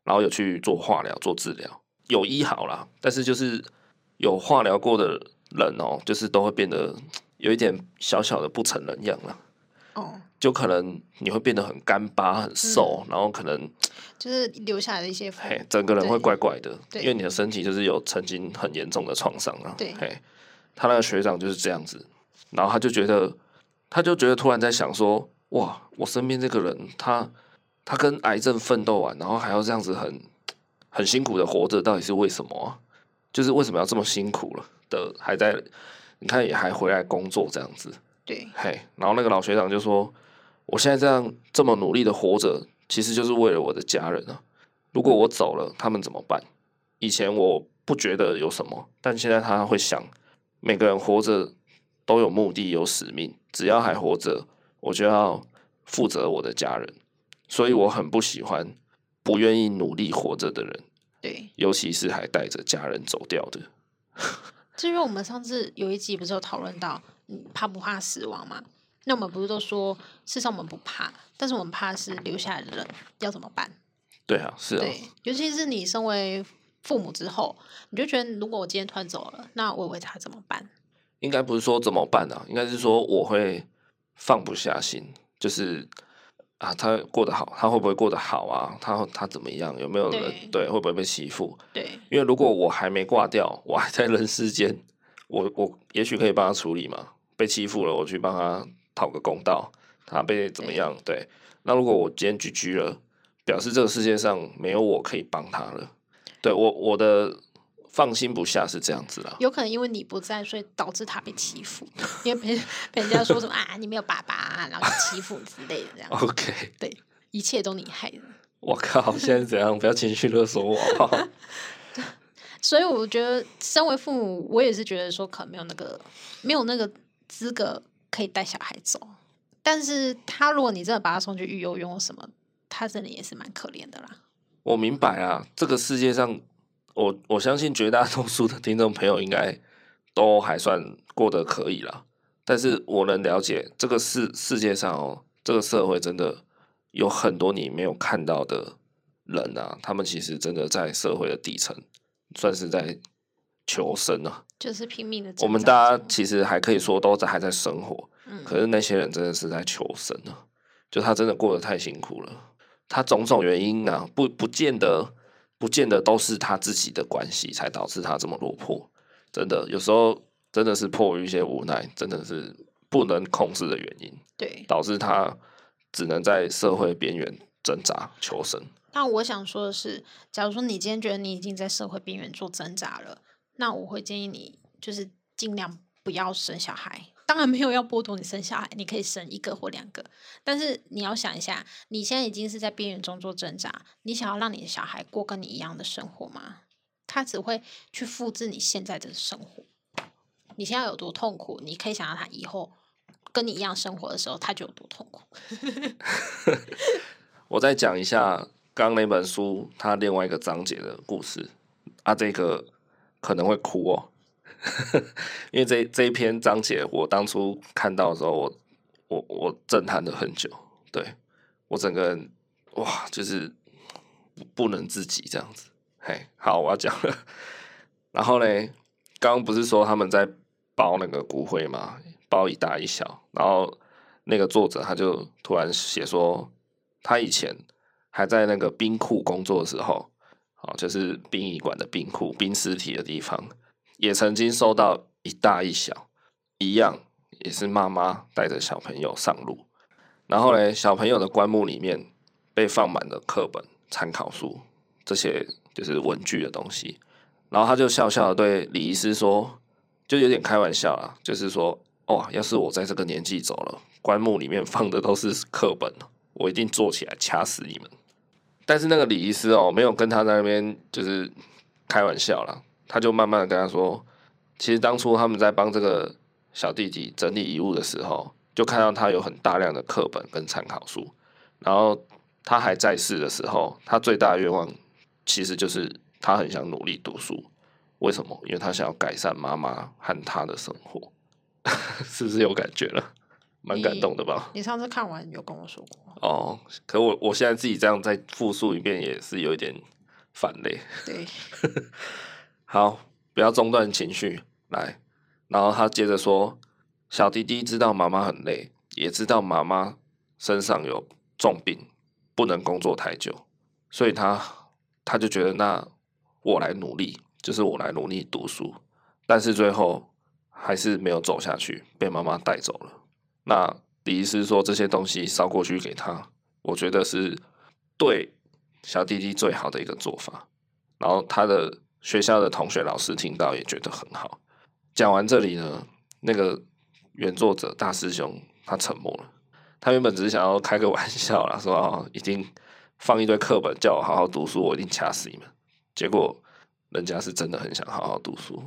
然后有去做化疗做治疗，有医好啦，但是就是有化疗过的人哦，就是都会变得有一点小小的不成人样了，哦，就可能你会变得很干巴很瘦，嗯，然后可能 就是留下来的一些，嘿，整个人会怪怪的，因为你的身体就是有曾经很严重的创伤啊，对，嘿。他那个学长就是这样子，然后他就觉得，他就觉得突然在想说，哇，我身边这个人，他他跟癌症奋斗完，然后还要这样子很很辛苦的活着，到底是为什么啊？就是为什么要这么辛苦了的，还在你看也还回来工作这样子，对，嘿，然后那个老学长就说，我现在这样这么努力的活着，其实就是为了我的家人啊。如果我走了，他们怎么办？以前我不觉得有什么，但现在他会想。每个人活着都有目的、有使命。只要还活着，我就要负责我的家人。所以我很不喜欢不愿意努力活着的人。对，尤其是还带着家人走掉的。至于我们上次有一集不是有讨论到，怕不怕死亡嘛？那我们不是都说，事实上我们不怕，但是我们怕是留下来的人要怎么办？对啊，是啊。对，尤其是你身为。父母之后，你就觉得如果我今天突然走了，那我为他怎么办？应该不是说怎么办啊，应该是说我会放不下心，就是啊，他过得好，他会不会过得好啊？他他怎么样？有没有人对，对？会不会被欺负？对，因为如果我还没挂掉，我还在人世间，我我也许可以帮他处理嘛。被欺负了，我去帮他讨个公道。他被怎么样？对，对，那如果我今天拒绝了，表示这个世界上没有我可以帮他了。对我我的放心不下是这样子啦，有可能因为你不在，所以导致他被欺负，因为被被人家说什么啊，你没有爸爸，啊，然后欺负之类的这样。OK，对，一切都你害的。我靠，现在怎样？不要情绪勒索我。所以我觉得，身为父母，我也是觉得说，可能没有那个没有那个资格可以带小孩走。但是他如果你真的把他送去育幼院什么，他真的也是蛮可怜的啦。我明白啊，这个世界上，我我相信绝大多数的听众朋友应该都还算过得可以啦。但是我能了解，这个世世界上哦，这个社会真的有很多你没有看到的人啊，他们其实真的在社会的底层，算是在求生啊，就是拼命的。我们大家其实还可以说都在还在生活，嗯，可是那些人真的是在求生啊。就他真的过得太辛苦了。他种种原因啊，不不见得，不见得都是他自己的关系才导致他这么落魄。真的，有时候真的是迫于一些无奈，真的是不能控制的原因，对，导致他只能在社会边缘挣扎求生。那我想说的是，假如说你今天觉得你已经在社会边缘做挣扎了，那我会建议你就是尽量不要生小孩。当然没有要剥夺你生小孩，你可以生一个或两个，但是你要想一下，你现在已经是在边缘中做挣扎，你想要让你的小孩过跟你一样的生活吗？他只会去复制你现在的生活。你现在有多痛苦，你可以想象他以后跟你一样生活的时候，他就有多痛苦。我再讲一下刚刚那本书它另外一个章节的故事啊，这个可能会哭哦。因为这这一篇章节，我当初看到的时候，我我我震撼了很久，对，我整个人哇，就是不能自己这样子。嘿，好，我要讲了。然后呢，刚刚不是说他们在包那个骨灰吗？包一大一小。然后那个作者他就突然写说，他以前还在那个冰库工作的时候，哦，就是殡仪馆的冰库，冰尸体的地方。也曾经收到一大一小，一样也是妈妈带着小朋友上路，然后呢，小朋友的棺木里面被放满了课本、参考书这些就是文具的东西，然后他就笑笑的对李医师说，就有点开玩笑啦，就是说，哦，要是我在这个年纪走了，棺木里面放的都是课本，我一定坐起来掐死你们。但是那个李医师哦，没有跟他在那边就是开玩笑啦。他就慢慢的跟他说，其实当初他们在帮这个小弟弟整理遗物的时候，就看到他有很大量的课本跟参考书，然后他还在世的时候，他最大的愿望其实就是他很想努力读书。为什么？因为他想要改善妈妈和他的生活，是不是有感觉了？蛮感动的吧？你，你上次看完有跟我说过哦，可我我现在自己这样再复述一遍，也是有一点反累。对。好，不要中断情绪，来。然后他接着说：“小弟弟知道妈妈很累，也知道妈妈身上有重病，不能工作太久，所以他他就觉得，那我来努力，就是我来努力读书。但是最后还是没有走下去，被妈妈带走了。那李医师说这些东西烧过去给他，我觉得是对小弟弟最好的一个做法。然后他的。”学校的同学、老师听到也觉得很好。讲完这里呢，那个原作者大师兄他沉默了。他原本只是想要开个玩笑啦，说啊，已经放一堆课本叫我好好读书，我一定掐死你们。结果人家是真的很想好好读书，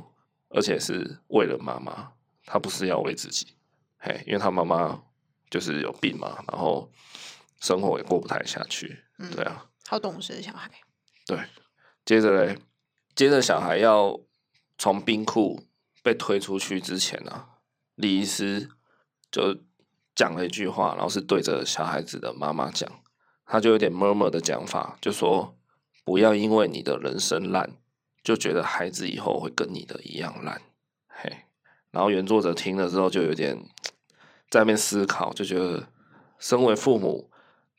而且是为了妈妈，他不是要为自己。嘿，因为他妈妈就是有病嘛，然后生活也过不太下去。嗯，对啊，好懂事的小孩。对，接着嘞。接着，小孩要从冰库被推出去之前呢、啊，李医师就讲了一句话，然后是对着小孩子的妈妈讲，他就有点 murmur 的讲法，就说不要因为你的人生烂，就觉得孩子以后会跟你的一样烂。嘿，然后原作者听了之后就有点在那边思考，就觉得身为父母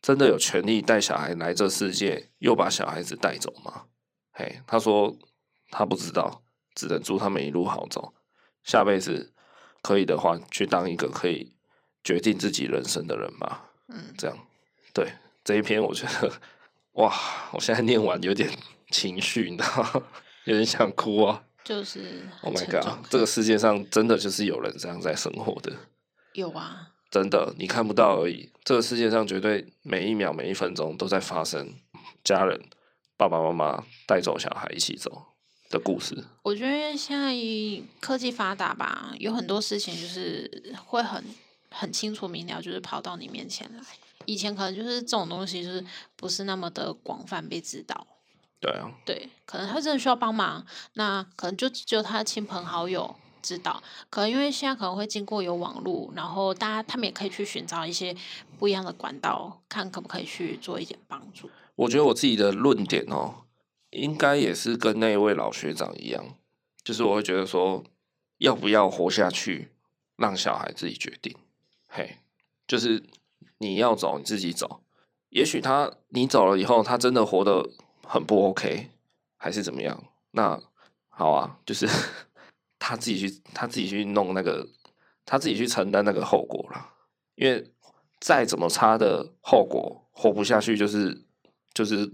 真的有权利带小孩来这世界，又把小孩子带走吗？嘿，他说他不知道，只能祝他们一路好走。下辈子可以的话，去当一个可以决定自己人生的人吧。嗯，这样，对这一篇，我觉得哇，我现在念完有点情绪，你知道吗？有点想哭啊。就是，Oh my God，这个世界上真的就是有人这样在生活的。有啊，真的，你看不到而已。这个世界上绝对每一秒每一分钟都在发生家人。爸爸妈妈带走小孩一起走的故事。我觉得现在科技发达吧，有很多事情就是会很很清楚明了，就是跑到你面前来。以前可能就是这种东西就是不是那么的广泛被知道。对啊。对，可能他真的需要帮忙，那可能就只有他的亲朋好友知道。可能因为现在可能会经过有网络，然后大家他们也可以去寻找一些不一样的管道，看可不可以去做一点帮助。我觉得我自己的论点哦，应该也是跟那位老学长一样，就是我会觉得说，要不要活下去，让小孩自己决定。嘿，就是你要走你自己走。也许他你走了以后，他真的活得很不 OK，还是怎么样？那好啊，就是 他自己去，他自己去弄那个，他自己去承担那个后果了。因为再怎么差的后果，活不下去，就是就是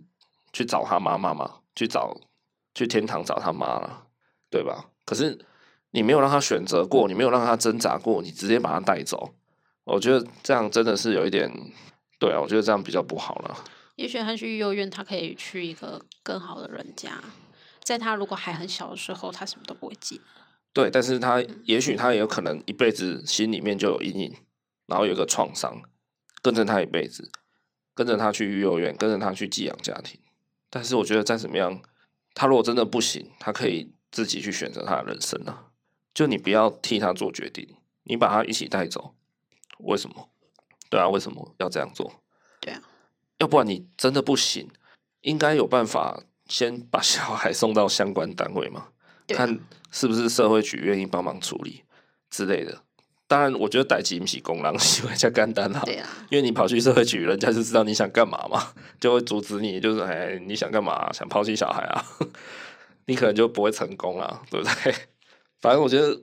去找他妈妈嘛，去找去天堂找他妈了，对吧？可是你没有让他选择过，你没有让他挣扎过，你直接把他带走，我觉得这样真的是有一点。对啊，我觉得这样比较不好了。也许他去幼儿园，他可以去一个更好的人家。在他如果还很小的时候，他什么都不会记。对，但是他也许他也有可能一辈子心里面就有阴影，然后有个创伤，跟着他一辈子，跟着他去幼儿园，跟着他去寄养家庭。但是我觉得再怎么样，他如果真的不行，他可以自己去选择他的人生啊。就你不要替他做决定，你把他一起带走，为什么？对啊，为什么要这样做？对啊，要不然你真的不行，应该有办法先把小孩送到相关单位嘛，啊、看是不是社会局愿意帮忙处理之类的。当然，我觉得逮起不是公人事，会较简单啦。对啊，因为你跑去社会局，人家就知道你想干嘛嘛，就会阻止你，就是哎，你想干嘛？想抛弃小孩啊？你可能就不会成功了，对不对？反正我觉得。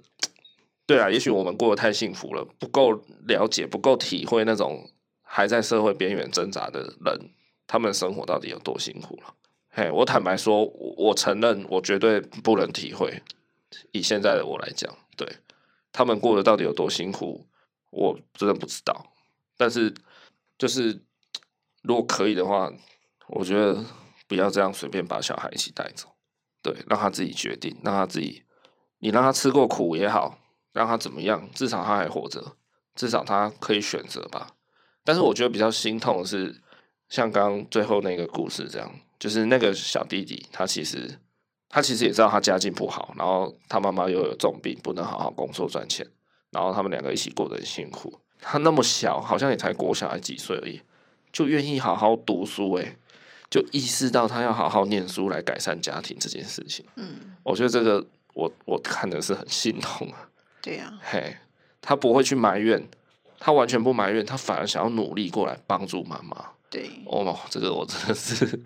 对啊，也许我们过得太幸福了，不够了解，不够体会那种还在社会边缘挣扎的人，他们生活到底有多辛苦了。嘿，我坦白说，我承认，我绝对不能体会。以现在的我来讲，对他们过得到底有多辛苦，我真的不知道。但是，就是如果可以的话，我觉得不要这样随便把小孩一起带走，对，让他自己决定，让他自己，你让他吃过苦也好。让他怎么样？至少他还活着，至少他可以选择吧。但是我觉得比较心痛的是，像刚刚最后那个故事这样，就是那个小弟弟，他其实他其实也知道他家境不好，然后他妈妈又有重病，不能好好工作赚钱，然后他们两个一起过得很辛苦。他那么小，好像也才国小还几岁而已，就愿意好好读书，诶，就意识到他要好好念书来改善家庭这件事情。嗯，我觉得这个我我看的是很心痛啊。对呀，嘿，他不会去埋怨，他完全不埋怨，他反而想要努力过来帮助妈妈。对，哦，这个我真的是，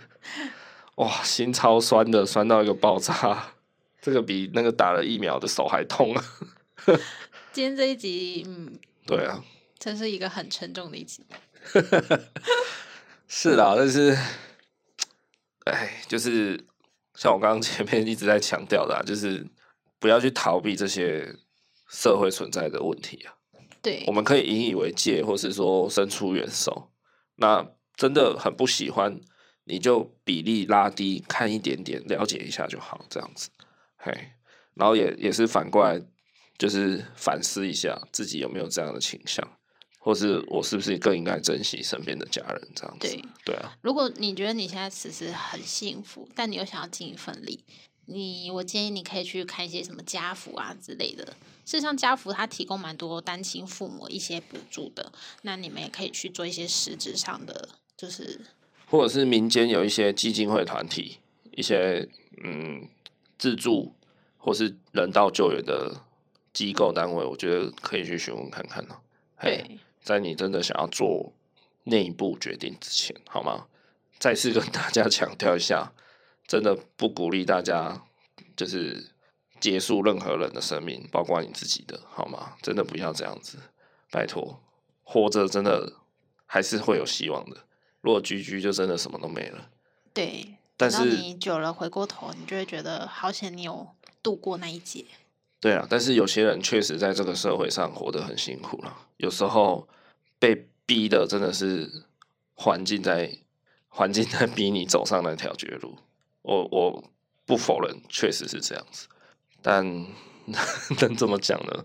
哇，心超酸的，酸到一个爆炸，这个比那个打了疫苗的手还痛啊！今天这一集，嗯，对啊，真是一个很沉重的一集。是啦，但是，哎，就是像我刚刚前面一直在强调的啊，就是不要去逃避这些。社会存在的问题啊，对，我们可以引以为戒，或是说伸出援手。那真的很不喜欢，你就比例拉低，看一点点，了解一下就好，这样子。嘿，然后也也是反过来，就是反思一下自己有没有这样的倾向，或是我是不是更应该珍惜身边的家人，这样子。对，对啊。如果你觉得你现在此时很幸福，但你又想要尽一份力。你我建议你可以去看一些什么家福啊之类的。事实上，家福它提供蛮多单亲父母一些补助的。那你们也可以去做一些实质上的，就是或者是民间有一些基金会团体，一些嗯自助或是人道救援的机构单位，我觉得可以去询问看看呢。对，在你真的想要做那一步决定之前，好吗？再次跟大家强调一下。真的不鼓励大家，就是结束任何人的生命，包括你自己的，好吗？真的不要这样子，拜托，活着真的还是会有希望的。如果居居就真的什么都没了。对，但是你久了回过头，你就会觉得好险你有度过那一劫。对啊，但是有些人确实在这个社会上活得很辛苦了，有时候被逼的真的是环境在环境在逼你走上那条绝路。我我不否认，确实是这样子，但 能怎么讲呢？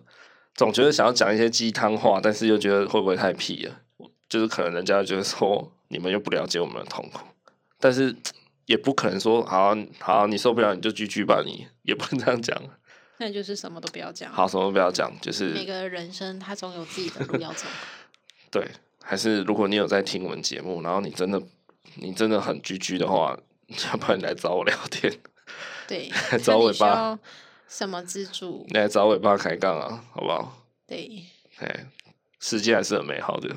总觉得想要讲一些鸡汤话，但是又觉得会不会太屁了？就是可能人家觉得说你们又不了解我们的痛苦，但是也不可能说好好你受不了你就 GG 吧，你也不能这样讲。那就是什么都不要讲。好，什么都不要讲，就是每个人生他总有自己的路要走。对，还是如果你有在听我们节目，然后你真的你真的很 GG 的话。要不然你来找我聊天，对，找尾巴，什么资助？你来找尾巴开杠啊，好不好？对，哎，世界还是很美好的，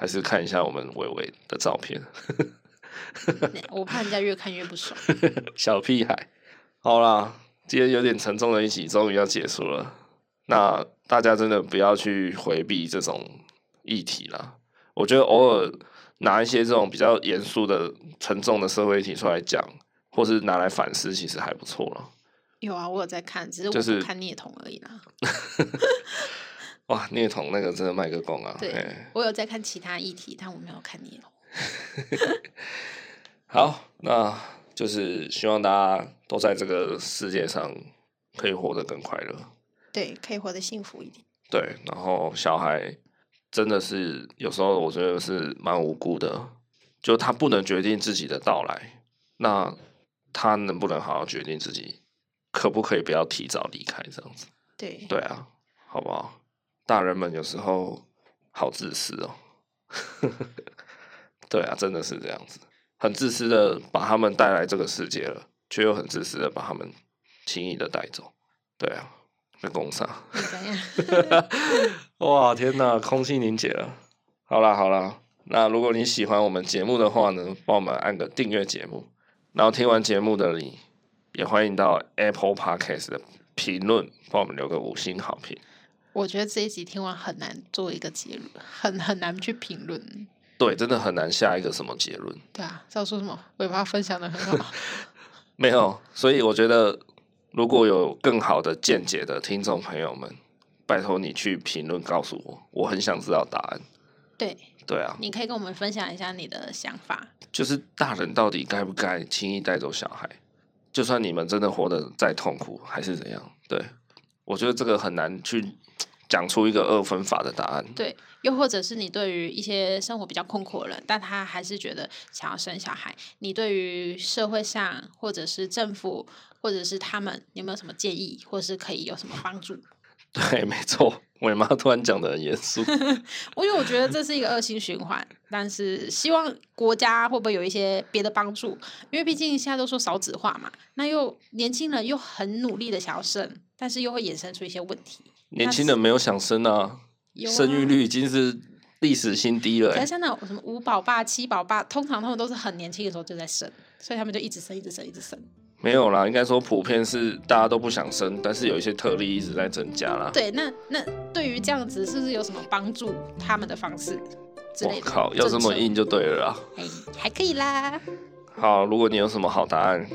还是看一下我们伟伟的照片。我怕人家越看越不爽。小屁孩，好啦，今天有点沉重的一集终于要结束了。那大家真的不要去回避这种议题啦。我觉得偶尔拿一些这种比较严肃的、沉重的社会议题出来讲，或是拿来反思，其实还不错了。有啊，我有在看，只是我是看镍童而已啦。哇，聂童那个真的卖个功啊！对，我有在看其他议题，但我没有看镍童。好，那就是希望大家都在这个世界上可以活得更快乐。对，可以活得幸福一点。对，然后小孩真的是有时候我觉得是蛮无辜的，就他不能决定自己的到来，那他能不能好好决定自己可不可以不要提早离开这样子？对，对啊，好不好？大人们有时候好自私哦。对啊，真的是这样子，很自私的把他们带来这个世界了，却又很自私的把他们轻易的带走。对啊。在工厂，哇天哪，空气凝结了。好啦好啦，那如果你喜欢我们节目的话呢，帮我们按个订阅节目。然后听完节目的你，也欢迎到 Apple Podcast 的评论，帮我们留个五星好评。我觉得这一集听完很难做一个结论，很很难去评论。对，真的很难下一个什么结论。对啊，要说什么？尾巴分享的很好。没有，所以我觉得。如果有更好的见解的听众朋友们，拜托你去评论告诉我，我很想知道答案。对，对啊，你可以跟我们分享一下你的想法。就是大人到底该不该轻易带走小孩？就算你们真的活得再痛苦，还是怎样？对，我觉得这个很难去讲出一个二分法的答案。对，又或者是你对于一些生活比较困苦的人，但他还是觉得想要生小孩，你对于社会上或者是政府。或者是他们有没有什么建议，或是可以有什么帮助？对，没错，我妈突然讲的很严肃。我因为我觉得这是一个恶性循环，但是希望国家会不会有一些别的帮助？因为毕竟现在都说少子化嘛，那又年轻人又很努力的想要生，但是又会衍生出一些问题。年轻人没有想生啊，啊生育率已经是历史新低了。可是像那种什么五宝爸、七宝爸，通常他们都是很年轻的时候就在生，所以他们就一直生，一直生，一直生。没有啦，应该说普遍是大家都不想生，但是有一些特例一直在增加啦。对，那那对于这样子是不是有什么帮助他们的方式之类的？我靠，要这么硬就对了啦。哎，还可以啦。好，如果你有什么好答案，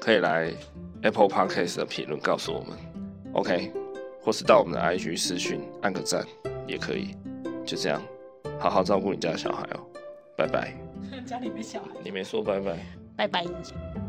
可以来 Apple Podcast 的评论告诉我们，OK，或是到我们的 IG 私讯按个赞也可以。就这样，好好照顾你家小孩哦，拜拜。家里没小孩。你没说拜拜。拜拜。